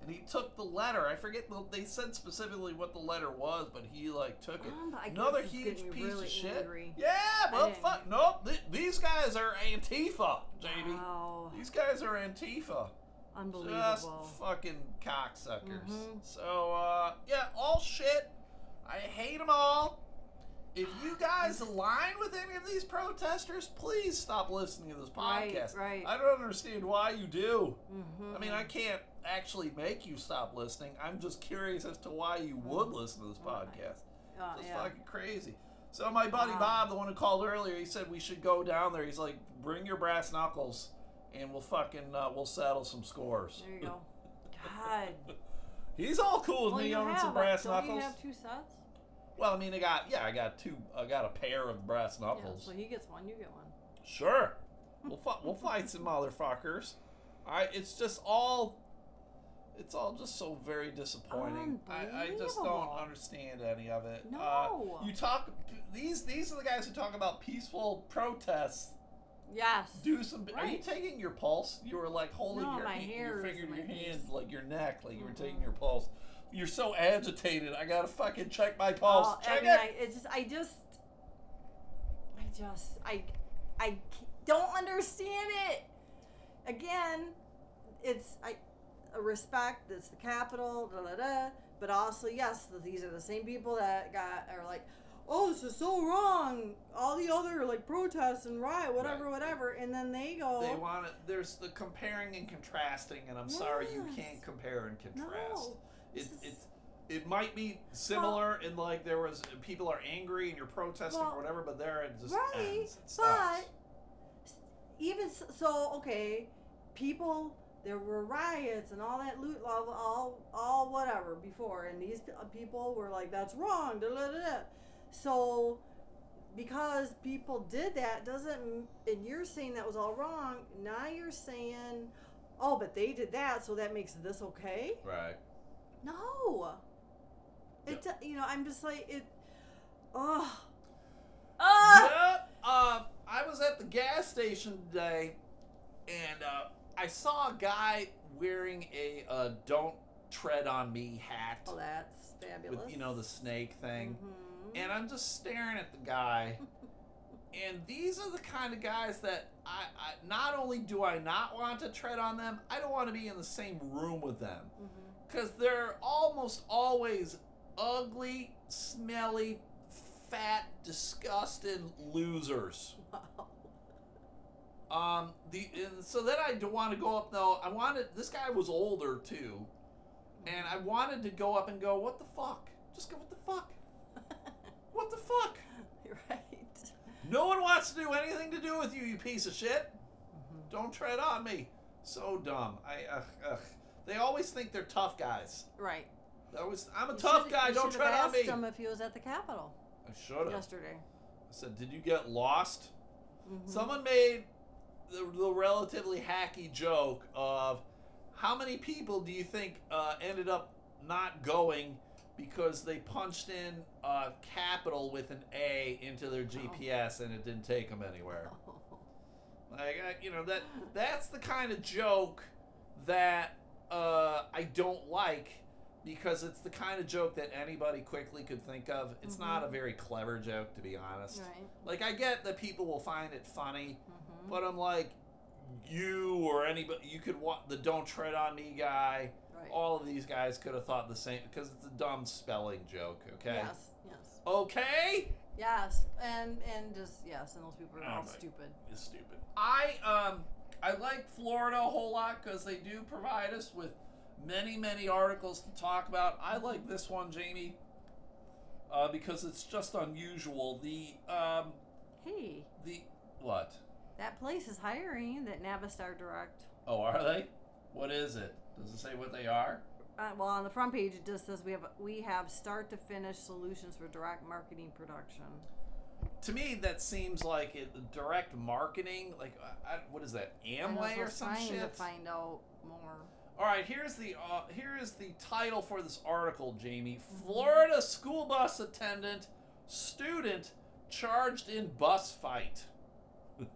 And he took the letter. I forget the, they said specifically what the letter was, but he like took it. Um, but I guess Another huge piece really of shit. angry. Yeah, fuck. Nope. th- these guys are Antifa, JB. Wow. These guys are Antifa. Unbelievable. Just fucking cocksuckers. Mhm. So, uh, yeah, all shit. I hate them all. If you guys align with any of these protesters, please stop listening to this podcast. right. right. I don't understand why you do. Mhm. I mean, I can't actually make you stop listening. I'm just curious as to why you would listen to this podcast. Uh, It's yeah. fucking crazy. So my buddy Wow. Bob, the one who called earlier, he said we should go down there. He's like, bring your brass knuckles, and we'll fucking uh, we'll settle some scores. There you go. God. He's all cool with Well, me owning some brass don't knuckles. you have two sets? Well, I mean, I got yeah, I got two. I got a pair of brass knuckles. Yeah, so he gets one, you get one. Sure, we'll fi- we'll fight some motherfuckers. I. it's just all. It's all just so very disappointing. I, I just don't understand any of it. No. Uh, you talk these these are the guys who talk about peaceful protests. Yes. Do some. Are you taking your pulse? You were like holding No, your my hand, your finger in in your hand, like your neck, like you were taking Mhm. your pulse. You're so agitated. I gotta fucking check my pulse. Oh, I check mean, it. I, it's just, I just, I just, I, I don't understand it. Again, it's I, a respect. It's the capital, da da da. But also, yes, these are the same people that got are like, oh, this is so wrong. All the other like protests and riot, whatever, Right. whatever, and then they go, They want it. There's the comparing and contrasting, and I'm sorry you can't compare and contrast. no, It, it's it might be similar in like there was people are angry and you're protesting Well, or whatever, but there it just right, ends. It but even so, okay, people. There were riots and all that loot, all, all, all whatever before, and these people were like, "That's wrong." Da, da, da, da. So, because people did that, doesn't and you're saying that was all wrong. Now you're saying, "Oh, but they did that, so that makes this okay." right. No. It, do- you know, I'm just like it. Oh. Ah. Yep. Um, I was at the gas station today, and uh, I saw a guy wearing a uh, "Don't Tread on Me" hat Oh, that's fabulous. with you know the snake thing, Mhm. and I'm just staring at the guy. And these are the kind of guys that I, I not only do I not want to tread on them, I don't want to be in the same room with them Mhm. Because they're almost always ugly, smelly, fat, disgusted losers. Wow. Um, the and so then I want to go up though. I wanted this guy was older too, and I wanted to go up and go, "What the fuck? Just go, what the fuck? What the fuck? You're right. No one wants to do anything to do with you, you piece of shit. Mhm. Don't tread on me. So dumb. I ugh, ugh. They always think they're tough guys. Right. They always, I'm a You tough guy. Don't should've tread on asked me. him if he was at the Capitol I should have. yesterday. I said, "Did you get lost?" Mhm. Someone made the, the relatively hacky joke of how many people do you think uh, ended up not going because they punched in uh, capital with an A into their GPS and it didn't take them anywhere. Like I, you know that that's the kind of joke that uh, I don't like because it's the kind of joke that anybody quickly could think of. It's not a very clever joke, to be honest. Right. Like I get that people will find it funny, Mhm. but I'm like, you or anybody, you could want the "Don't Tread on Me" guy. Right. All of these guys could have thought the same because it's a dumb spelling joke. Okay. Yes. Yes. Okay. Yes. And and just yes, and those people are Oh all stupid. It's stupid. I um I like Florida a whole lot because they do provide us with many many articles to talk about. I like this one, Jamie, uh, because it's just unusual. The um Hey, the what? that place is hiring. That Navistar Direct. Oh, are they? What is it? Does it say what they are? Uh, well, on the front page it just says we have we have start to finish solutions for direct marketing production. To me, that seems like it, direct marketing. Like, I, I, what is that? Amway or some trying shit? to find out more. All right, here's the uh, here is the title for this article, Jamie. Florida school bus attendant student charged in bus fight.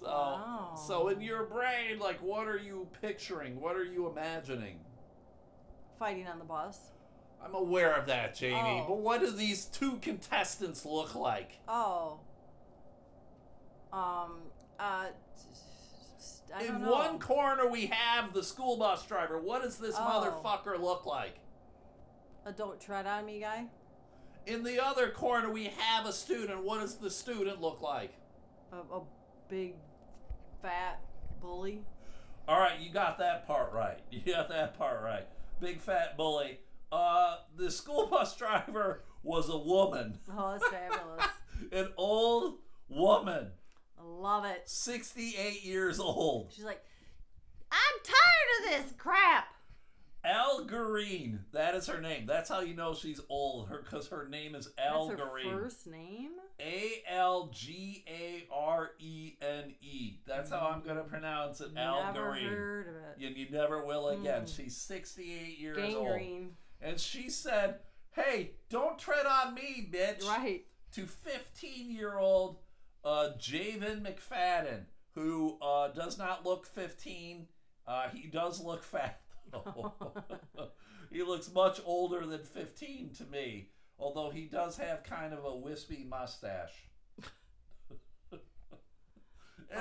so, Wow. so in your brain, like, what are you picturing? What are you imagining? Fighting on the bus. I'm aware of that, Jamie. Oh. But what do these two contestants look like? Oh. Um. Uh. I don't in know. one corner, we have the school bus driver. What does this Oh. motherfucker look like? a don't tread on me guy. In the other corner, we have a student. What does the student look like? A, a big, fat bully. All right, you got that part right. You got that part right. Big fat bully. Uh, the school bus driver was a woman, Oh, that's fabulous. an old woman, I love it. 68 years old. She's like, I'm tired of this crap. Al Green, that is her name. That's how you know she's old. Her because her name is Al That's her Green. first name. A L G A R E N E. That's how I'm gonna pronounce it. Al Never Green. heard of it. And you never will again. Mm. She's 68 years old. And she said, Hey, don't tread on me, bitch. Right. To 15 year old uh, Javen McFadden, who uh, does not look 15. Uh, he does look fat, though. he looks much older than 15 to me, although he does have kind of a wispy mustache. and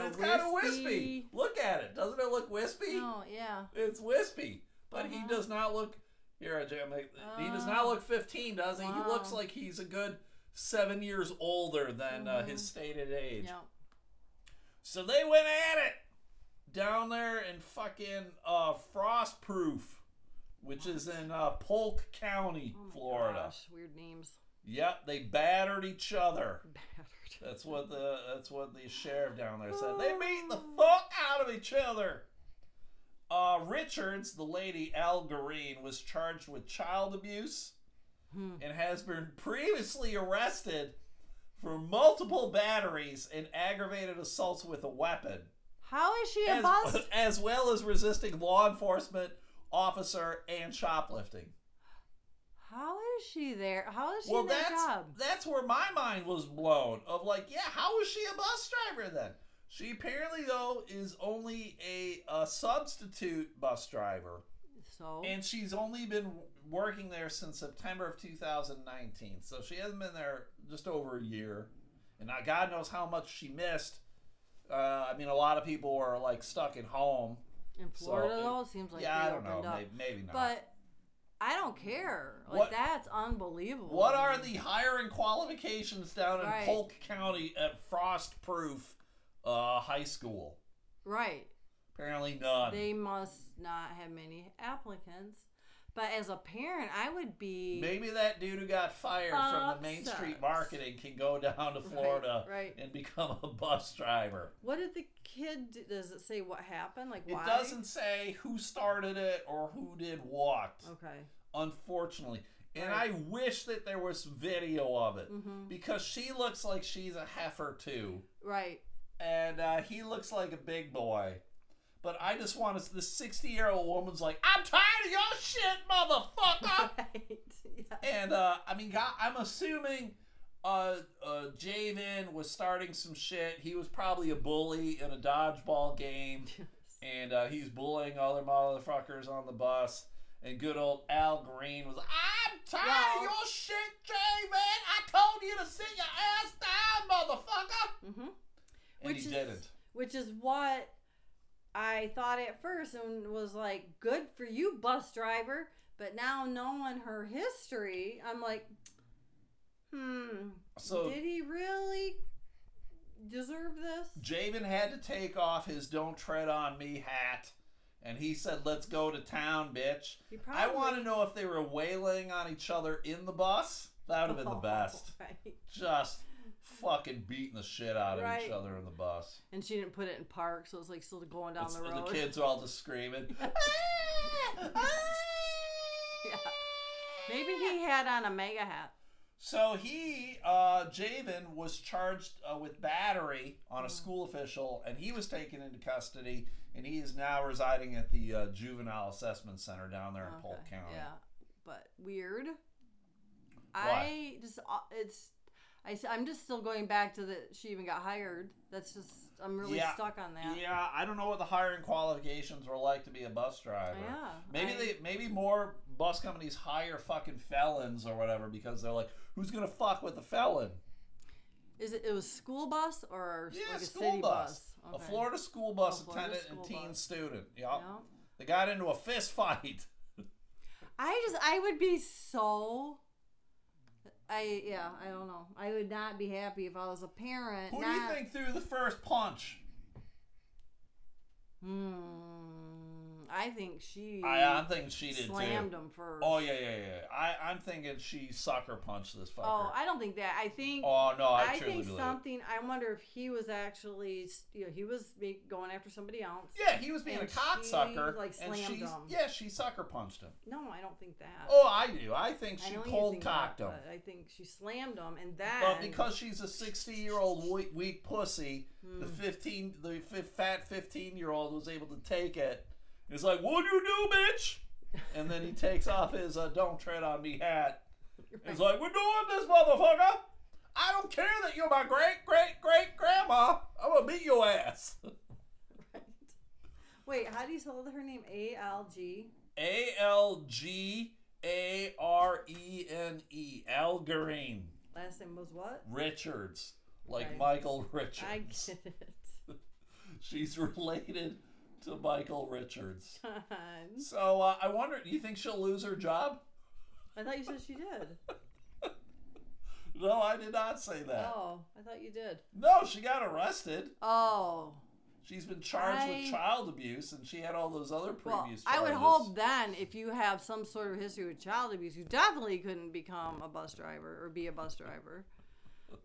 A it's kind of wispy. Look at it. Doesn't it look wispy? Oh yeah. It's wispy, but he Uh-huh. does not look. Here, Jim. He does not Oh. look 15, does he? He looks like he's a good seven years older than uh, Mhm. his stated age. Yeah. So they went at it down there in fucking uh, Frostproof, which is in uh, Polk County, Oh my Florida. Gosh, weird names. Yep, they battered each other. Battered. That's what the that's what the sheriff down there said. They beat the fuck out of each other. Uh, Richards, the lady Al Green, was charged with child abuse Hmm. and has been previously arrested for multiple batteries and aggravated assaults with a weapon, How is she a as, bus? as well as resisting law enforcement officer and shoplifting. How is she there? How is she Well, in that that's job? that's where my mind was blown. Of like, yeah, how is she a bus driver then? She apparently though is only a, a substitute bus driver, So and she's only been working there since September of 2019. So she hasn't been there just over a year, and now God knows how much she missed. Uh, I mean, a lot of people were like stuck at home. in Florida it- though, it seems like yeah, I don't know, maybe, maybe not. But I don't care. Like What- that's unbelievable. What are the hiring qualifications down in Right. Polk County at Frostproof uh, High School? right? Apparently none. They must not have many applicants. But as a parent, I would be Maybe that dude who got fired from the Main Upset. Street Marketing can go down to Florida right. and become a bus driver. What did the kid? Do? Does it say what happened? Like why? It doesn't say who started it or who did what, Okay. unfortunately. And Right. I wish that there was video of it Mm-hmm. because she looks like she's a heifer too. Right. And uh, he looks like a big boy. But I just want to. This sixty-year-old woman's like, I'm tired of your shit, motherfucker. right. Yeah. and uh, I mean, God, I'm assuming uh, uh, Javen was starting some shit. He was probably a bully in a dodgeball game, and uh, he's bullying other motherfuckers on the bus. And good old Al Green was like, I'm tired of your shit, Javen. I told you to sit your ass down, motherfucker. hmm And Which he is- didn't. Which is what I thought at first and was like, good for you, bus driver. But now knowing her history, I'm like, hmm, So did he really deserve this? Javen had to take off his "Don't Tread on Me" hat, and he said, "Let's go to town, bitch." I want to know if they were wailing on each other in the bus. That would have been the best. Right. Just fucking beating the shit out of each other in the bus. And she didn't put it in park, so it's like still going down It's- the road. the kids are all just screaming. Yeah. Maybe he had on a mega hat. So he, uh, Javen, was charged uh, with battery on Mm. a school official, and he was taken into custody, and he is now residing at the uh, juvenile assessment center down there in Polk Okay, County. Yeah, but weird. I just uh, it's I am just still going back to that she even got hired. That's just I'm really Yeah. stuck on that. Yeah, I don't know what the hiring qualifications were like to be a bus driver. Yeah, Maybe I- they maybe more bus companies hire fucking felons or whatever because they're like, who's gonna fuck with the felon? Is it it was school bus or Yeah, like a school city bus. bus? A Okay. Florida school bus Oh, Florida attendant and school teen bus. student. Yep. Yeah. They got into a fist fight. I just I would be so. I yeah I don't know I would not be happy if I was a parent. Who do you not- think threw the first punch? Hmm. I think she. I, I'm thinking she did slammed too. him first. Oh yeah, yeah, yeah. I, I'm thinking she sucker punched this fucker. Oh, I don't think that. I think. Oh, no, I, I think something. I wonder if he was actually, you know, he was going after somebody else. Yeah, he was being And a cocksucker, she, like, and slammed she's him. yeah, she sucker punched him. No, I don't think that. Oh, I do. I think she cold cocked him. I think she slammed him, and then. But because she's a 60 year old weak, weak pussy, Hmm. the 15, the fat 15 year old was able to take it. He's like, "What'd you do, bitch?" And then he takes off his uh, "Don't tread on me" hat. He's like, "We're doing this, motherfucker. I don't care that you're my great great great grandma. I'm gonna beat your ass." Right. Wait, how do you spell her name? A L G. A L G A R E N E. Al Last name was what? Richards, like Right. Michael Richards. I get it. She's related to Michael Richards. So uh, I wonder, do you think she'll lose her job? I thought you said she did. No, I did not say that. Oh, I thought you did. No, she got arrested. Oh. She's been charged I- with child abuse, and she had all those other Well, previous I charges. would hope then if you have some sort of history with child abuse, you definitely couldn't become a bus driver or be a bus driver.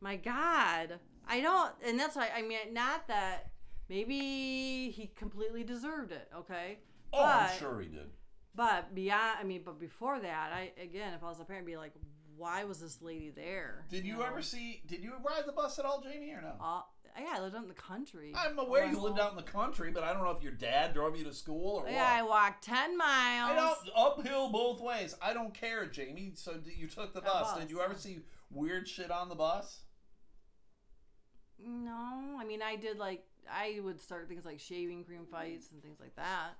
My God, I don't, and that's why I mean, not that maybe he completely deserved it, okay? Oh, I'm sure he did. But beyond, I mean, but before that, I again, if I was a parent, I'd be like, why was this lady there? Did you know? ever see? Did you ride the bus at all, Jamie, or no? Uh, yeah, I lived out in the country. I'm aware you lived out in the country, but I don't know if your dad drove you to school or Yeah, I walked ten miles. I know uphill both ways. I don't care, Jamie. So you took the bus. bus, Did you ever see weird shit on the bus? No, I mean I did like I would start things like shaving cream fights and things like that.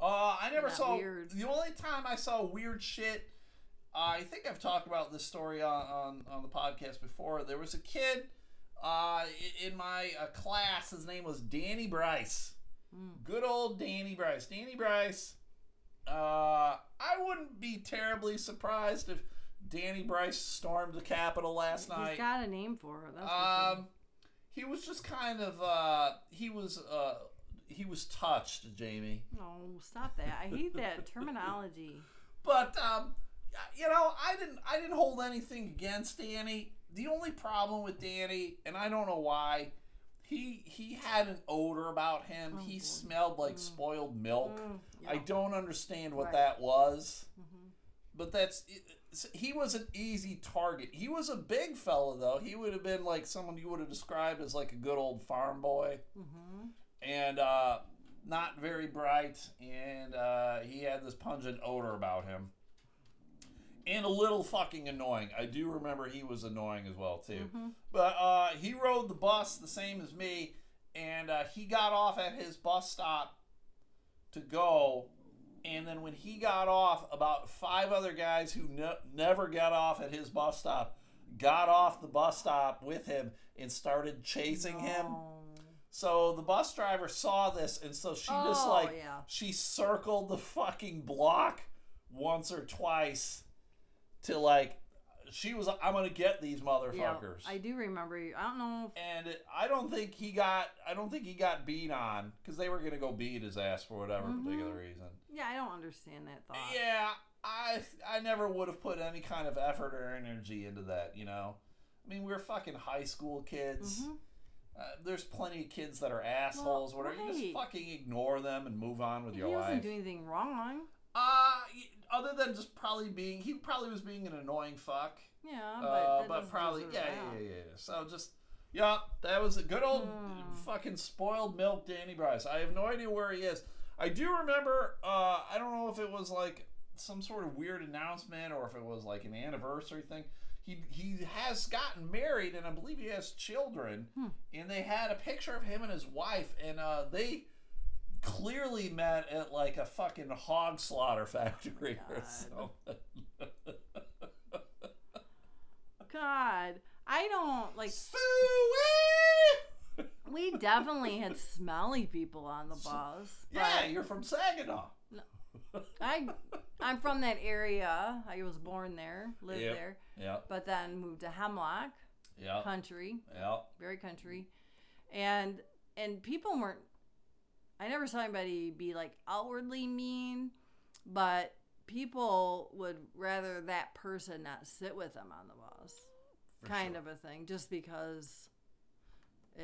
Uh, I never saw. weird. The only time I saw weird shit, I think I've talked about this story on, on, on the podcast before. There was a kid uh, in my uh, class. His name was Danny Bryce. Mm. Good old Danny Bryce. Danny Bryce. Uh, I wouldn't be terribly surprised if Danny Bryce stormed the Capitol last He's night. He's got a name for it. That's for sure. Um, he was just kind of uh, he was uh, he was touched, Jamie. No, stop that. I hate that terminology. But um, you know, I didn't I didn't hold anything against Danny. The only problem with Danny, and I don't know why, he he had an odor about him. Oh, he boy. smelled like spoiled milk. Mm, I don't understand what Right. that was. Mhm. But that's he was an easy target. He was a big fella though. He would have been like someone you would have described as like a good old farm boy. Mhm. and uh, not very bright, and uh, he had this pungent odor about him. And a little fucking annoying. I do remember he was annoying as well too. But uh, he rode the bus the same as me, and uh, he got off at his bus stop to go. And then when he got off, about five other guys who ne- never got off at his bus stop got off the bus stop with him and started chasing him. Oh. So the bus driver saw this, and so she just Oh, like yeah. she circled the fucking block once or twice to like she was like, I'm gonna get these Yeah, motherfuckers. I do remember. you- I don't know. If, and it, I don't think he got I don't think he got beat on because they were gonna go beat his ass for whatever Mhm. particular reason. yeah, I don't understand that thought. Yeah, I I never would have put any kind of effort or energy into that. You know, I mean we're fucking high school kids. Mhm. Uh, there's plenty of kids that are assholes. Well, whatever. You just fucking ignore them and move on with He your wasn't life. doing anything wrong. uh, other than just probably being, he probably was being an annoying fuck. Yeah, but, Uh, but probably, yeah, yeah, yeah, yeah. So just, yeah, that was a good old Hmm. fucking spoiled milk Danny Bryce. I have no idea where he is. I do remember, uh, I don't know if it was like some sort of weird announcement or if it was like an anniversary thing. He, he has gotten married and I believe he has children. Hmm. And they had a picture of him and his wife, and uh, they clearly met at like a fucking hog slaughter factory oh or God. something. God, I don't like. Suey! We definitely had smelly people on the bus. Yeah, you're from Saginaw. I, I'm from that area. I was born there, lived Yep. there, Yeah, but then moved to Hemlock yeah, country, yeah. very country, and and people weren't. I never saw anybody be like outwardly mean, but people would rather that person not sit with them on the bus. For kind sure. of a thing, just because uh,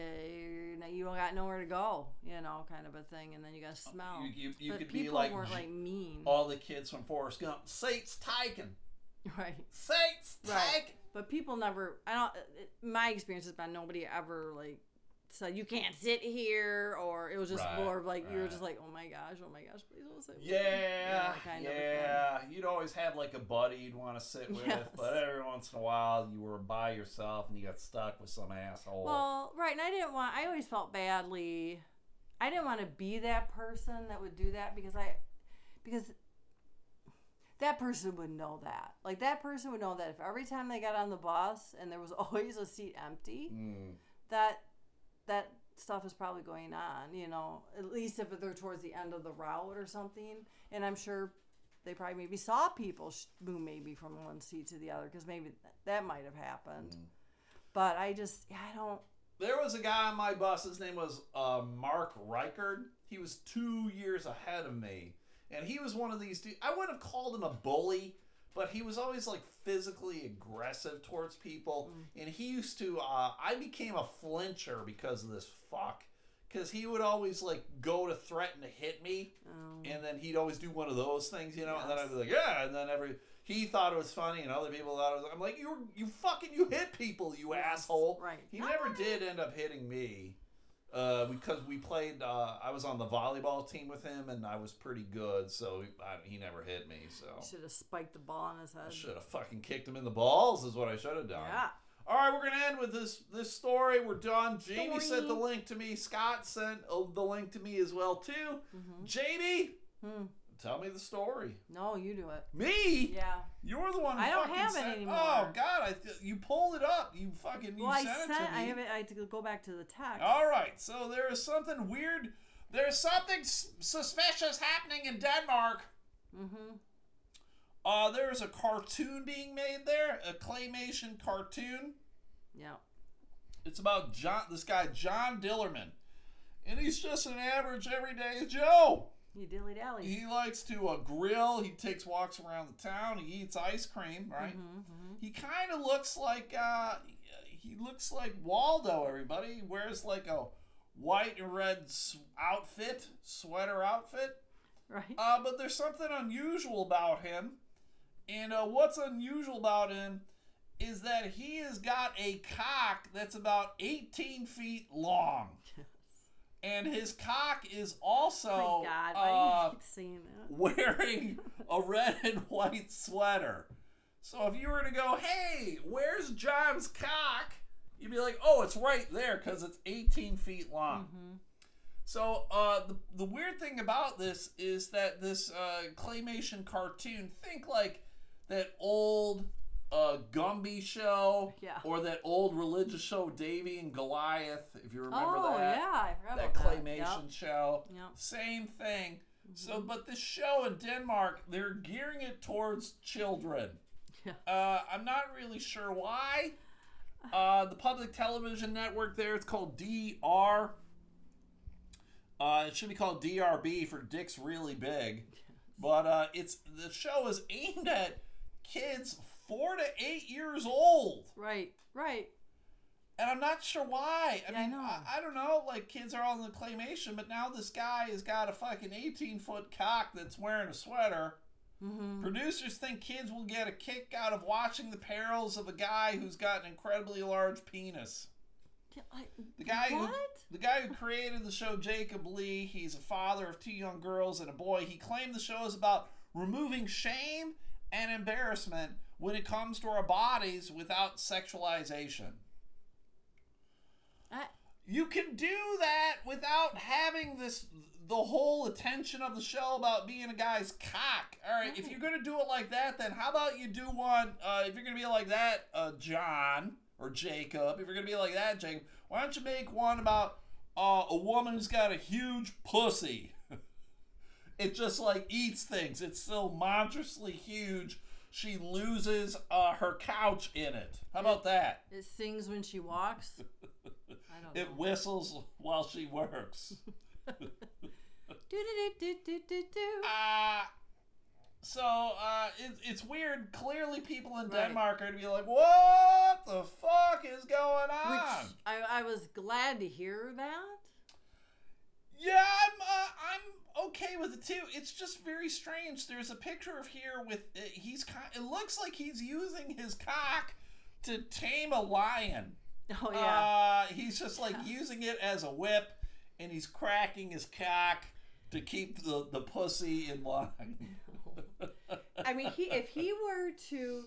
you don't got nowhere to go, you know, kind of a thing, and then you got to smell. You, you, you but could be like, weren't like mean, all the kids from Forrest Gump. Sate's taken. right? Sate's Right. But people never. I don't. it- My experience has been nobody ever like said you can't sit here, or it was just Right, more of like you were just like, oh my gosh, oh my gosh, please don't sit. with me," Yeah, kind of yeah. You'd always have like a buddy you'd want to sit with, Yes. but every once in a while you were by yourself and you got stuck with some asshole. Well, right, and I didn't want. I always felt badly. I didn't want to be that person that would do that because I, because that person would know that. Like that person would know that if every time they got on the bus and there was always a seat empty, Mm. that that stuff is probably going on. You know, at least if they're towards the end of the route or something. And I'm sure they probably maybe saw people sh- move maybe from one seat to the other because maybe that might have happened. But I just, I don't. There was a guy on my bus. His name was uh, Mark Reichard. He was two years ahead of me, and he was one of these. I wouldn't have called him a bully, but he was always like physically aggressive towards people. And he used to. Uh, I became a flincher because of this fuck. Because he would always like go to threaten to hit me, Um, and then he'd always do one of those things, you know. And then I'd be like, yeah. And then every he thought it was funny, and other people thought it was. I'm like, you you fucking you hit people, you Yes, asshole. right. He never did end up hitting me, uh, because we played. Uh, I was on the volleyball team with him, and I was pretty good, so I, he never hit me. So should have spiked the ball on his head. I should have fucking kicked him in the balls. Is what I should have done. Yeah. All right, we're gonna end with this this story. We're done. Jamie sent the link to me. Scott sent uh, the link to me as well too. Mhm. Jamie, Hmm. Tell me the story. No, you do it. Me? Yeah. You're the one. Who I don't fucking have it anymore. Oh God! I th- you pulled it up. You fucking you Well, I sent sent. it to me. I have it. I had to go back to the text. All right, so there is something weird. There's something s- suspicious happening in Denmark. Mm-hmm. Uh, there is a cartoon being made there, a claymation cartoon. Yeah. It's about John, this guy John Dillerman, and he's just an average everyday Joe. You dilly dally. He likes to uh, grill. He takes walks around the town. He eats ice cream. Right. Mm-hmm. He kind of looks like uh, he looks like Waldo. Everybody he wears like a white and red outfit, sweater outfit. Right. Uh, but there's something unusual about him, and uh, what's unusual about him is that he has got a cock that's about 18 feet long. And his cock is also oh God, uh, do you keep saying that? wearing a red and white sweater. So if you were to go, hey, where's John's cock? You'd be like, oh, it's right there because it's 18 feet long. Mhm. So uh, the, the weird thing about this is that this uh, claymation cartoon, think like that old uh, Gumby show Yeah. or that old religious show Davey and Goliath, if you remember oh that yeah, I that claymation That. show. Yep. Yep. Same thing. So, Mhm. but this show in Denmark, they're gearing it towards children. Yeah. Uh, I'm not really sure why. Uh, the public television network there, it's called DR. Uh, it should be called DRB for Dick's Really Big. But uh, it's the show is aimed at kids four to eight years old. Right, right. And I'm not sure why. I Yeah, I mean, know. I, I don't know. Like, kids are all in the claymation, but now this guy has got a fucking 18 foot cock that's wearing a sweater. Mm-hmm. Producers think kids will get a kick out of watching the perils of a guy who's got an incredibly large penis. The guy who what? the guy who created the show, Jacob Lee, he's a father of two young girls and a boy. He claimed the show is about removing shame and embarrassment when it comes to our bodies without sexualization. I, You can do that without having this the whole attention of the show about being a guy's cock. All right, if you're gonna do it like that, then how about you do one? Uh, if you're gonna be like that, uh, John or Jacob, if you're gonna be like that, Jacob, why don't you make one about uh, a woman who's got a huge pussy? it just like eats things. It's so monstrously huge. She loses uh, her couch in it. How about that? it sings when she walks. I don't It know. whistles while she works. Do do do do do do. Uh, so uh, it, it's weird. Clearly, people in Right. Denmark are going to be like, what the fuck is going on? Which I, I was glad to hear that. Yeah, I'm, uh, I'm okay with it too. It's just very strange. There's a picture of here with, uh, he's, it looks like he's using his cock to tame a lion. Oh yeah. Uh, he's just like Yeah. using it as a whip, and he's cracking his cock to keep the, the pussy in line. I mean, he if he were to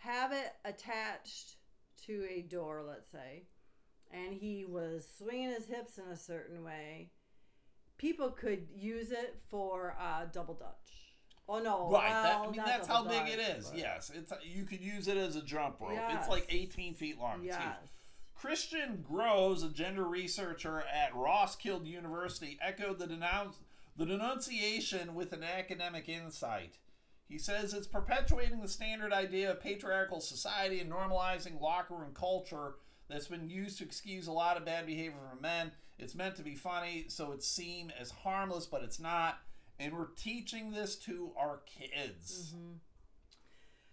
have it attached to a door, let's say, and he was swinging his hips in a certain way, people could use it for uh, double dutch. Oh no! Right. that, I mean, that's how big it dutch, is. but- Yes, it's you could use it as a jump rope. Yes. It's like 18 feet long. Yes. Christian Groes, a gender researcher at Roskilde University, echoed the denounce the denunciation with an academic insight. He says it's perpetuating the standard idea of patriarchal society and normalizing locker room culture that's been used to excuse a lot of bad behavior from men. It's meant to be funny, so it seem as harmless, but it's not. And we're teaching this to our kids. Mhm.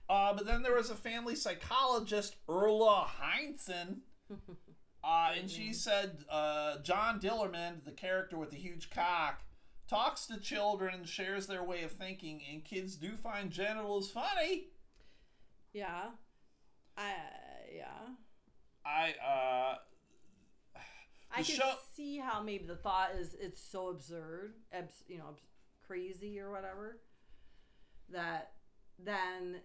Uh, but then there was a family psychologist, Erla Heinesen, uh, and she said uh, John Dillerman, the character with the huge cock, talks to children and shares their way of thinking, and kids do find genitals funny. Yeah. I yeah. I uh, I can show- see how maybe the thought is it's so absurd, abs, you know, abs- crazy or whatever, that then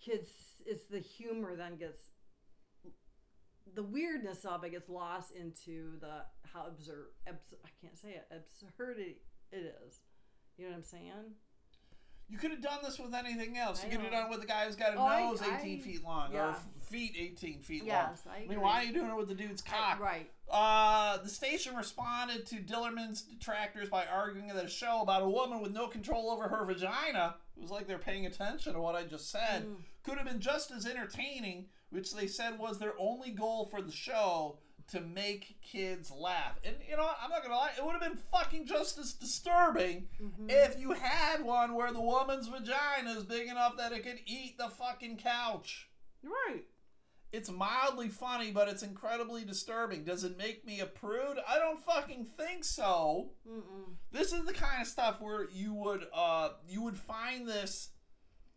kids, it's the humor then gets, the weirdness of it gets lost into the how absurd, abs, I can't say it, absurd it, it is. You know what I'm saying? You could have done this with anything else. I You could have know. done it with a guy who's got a Oh, I- nose 18 I- feet long or yeah. f- feet 18 feet long. Yes, I I agree. mean, why are you doing it with the dude's cock? right. Uh, the station responded to Dillerman's detractors by arguing that a show about a woman with no control over her vagina, it was like they're paying attention to what I just said, Mm. could have been just as entertaining, which they said was their only goal for the show to make kids laugh. And you know. I'm not gonna lie, it would have been fucking just as disturbing Mhm. if you had one where the woman's vagina is big enough that it could eat the fucking couch. Right. It's mildly funny, but it's incredibly disturbing. Does it make me a prude? I don't fucking think so. Mm-mm. This is the kind of stuff where you would uh you would find this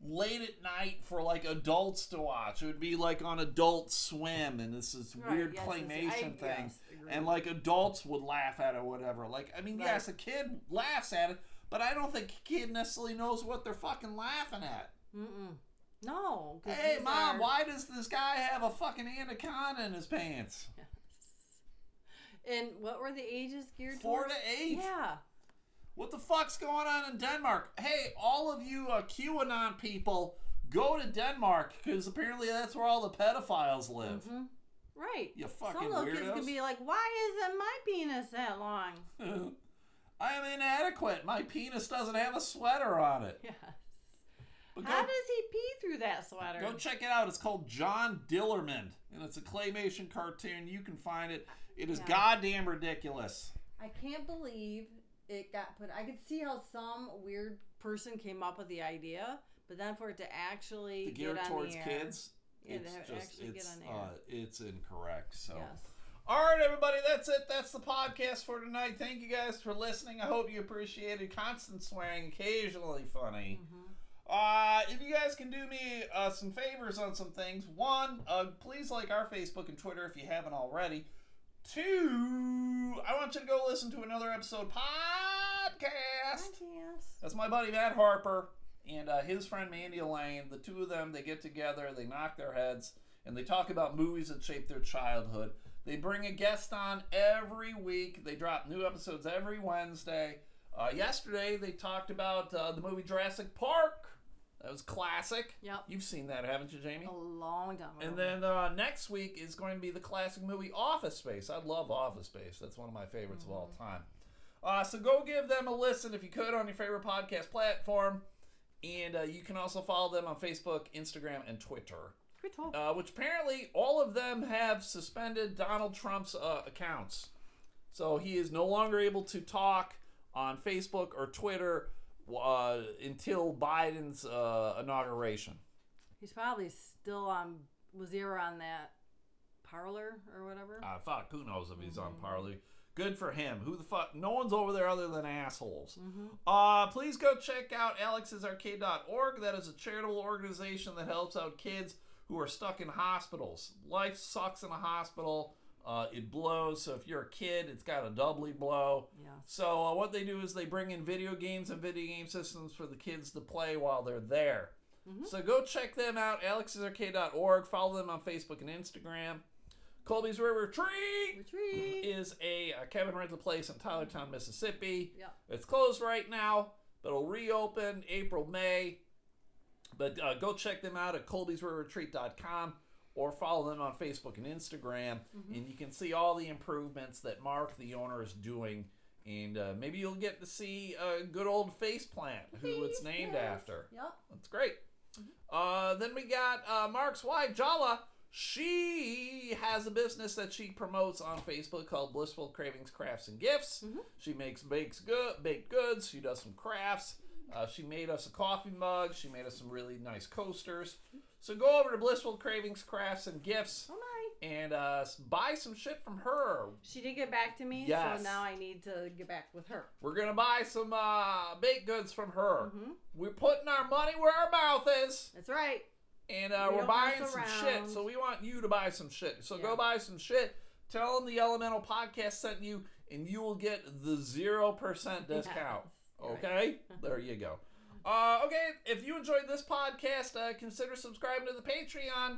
late at night for like adults to watch. It would be like on Adult Swim, and this is Right, weird yes, claymation I- thing. yes, and like adults would laugh at it or whatever. Like, I mean, Right. yes, a kid laughs at it, but I don't think a kid necessarily knows what they're fucking laughing at. Mm-mm. No. Hey, mom, are- why does this guy have a fucking anaconda in his pants? Yes. And what were the ages geared Four towards? to eight. Yeah. What the fuck's going on in Denmark? Hey, all of you uh, QAnon people, go to Denmark because apparently that's where all the pedophiles live. hmm Right. You fucking Some little kids can be like, why isn't my penis that long? I am inadequate. My penis doesn't have a sweater on it. Yes. But How go, does he pee through that sweater? go check it out. It's called John Dillermand, and it's a claymation cartoon. You can find it. It is Yeah. goddamn ridiculous. I can't believe it got put. I could see how some weird person came up with the idea, but then for it to actually The on towards the air, kids. Yeah, it's just it's on air. uh, it's incorrect. So. Yes. All right, everybody, that's it. That's the podcast for tonight. Thank you guys for listening. I hope you appreciated constant swearing, occasionally funny. Mhm. Uh, if you guys can do me uh, some favors on some things, one, uh, please like our Facebook and Twitter if you haven't already. Two, I want you to go listen to another episode podcast. Yes. That's my buddy Matt Harper and uh, his friend Mandy Elaine. The two of them, they get together, they knock their heads, and they talk about movies that shaped their childhood. They bring a guest on every week. They drop new episodes every Wednesday. Uh, yesterday, they talked about uh, the movie Jurassic Park. That was classic. Yep. You've seen that, haven't you, Jamie? A long time ago. And then uh, next week is going to be the classic movie Office Space. I love Office Space. That's one of my favorites of all time. Uh, so go give them a listen if you could on your favorite podcast platform. And uh, you can also follow them on Facebook, Instagram, and Twitter. Talking. Uh, which apparently all of them have suspended Donald Trump's uh, accounts. So he is no longer able to talk on Facebook or Twitter uh, until Biden's uh, inauguration. He's probably still on. Was he ever on that Parler or whatever? Uh, fuck, who knows if he's on Parler. Good for him. Who the fuck? No one's over there other than assholes. Uh, please go check out alexsarcade.org. That is a charitable organization that helps out kids who are stuck in hospitals. Life sucks in a hospital. Uh, it blows. So if you're a kid, it's got a doubly blow. Yeah. So uh, what they do is they bring in video games and video game systems for the kids to play while they're there. So go check them out, alexsarcade.org. Follow them on Facebook and Instagram. Colby's River Retreat Retreat. is a, uh cabin rental place in Tylertown, Mississippi. Yep. It's closed right now, but it'll reopen April, May. But uh, go check them out at colbysriverretreat.com or follow them on Facebook and Instagram, and you can see all the improvements that Mark, the owner, is doing. And uh, maybe you'll get to see a good old face plant, who it's named Yes. after. Yep. That's great. Uh, then we got uh, Mark's wife, Jala. She has a business that she promotes on Facebook called Blissful Cravings Crafts and Gifts. She makes bakes good, baked goods. She does some crafts. Uh, she made us a coffee mug. She made us some really nice coasters. So go over to Blissful Cravings Crafts and Gifts Oh my. and uh, buy some shit from her. She did get back to me, Yes. so now I need to get back with her. We're gonna buy some uh, baked goods from her. Mhm. We're putting our money where our mouth is. That's right. and uh, We we're buying some shit. So we want you to buy some shit. So go buy some shit. Tell them the Elemental Podcast sent you, and you will get the zero percent discount. Yes. Okay, there you go. Uh, okay, if you enjoyed this podcast, uh, consider subscribing to the Patreon.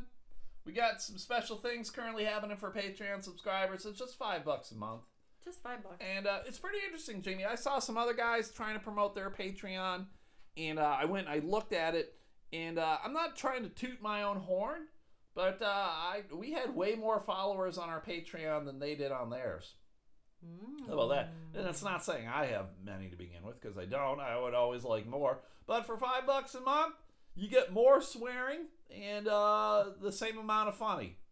We got some special things currently happening for Patreon subscribers. It's just five bucks a month. Just five bucks. And uh, it's pretty interesting, Jamie. I saw some other guys trying to promote their Patreon, and uh, I went and I looked at it, and uh, I'm not trying to toot my own horn, but uh, I we had way more followers on our Patreon than they did on theirs. Mm. How about that? And it's not saying I have many to begin with, because I don't. I would always like more. But for five bucks a month, you get more swearing and uh, the same amount of funny.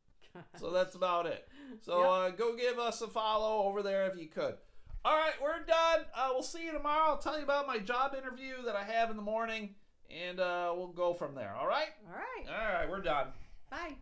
So that's about it. So Yep. uh, go give us a follow over there if you could. All right, we're done. Uh, we'll see you tomorrow. I'll tell you about my job interview that I have in the morning, and uh, we'll go from there. All right? All right. All right, we're done. Bye.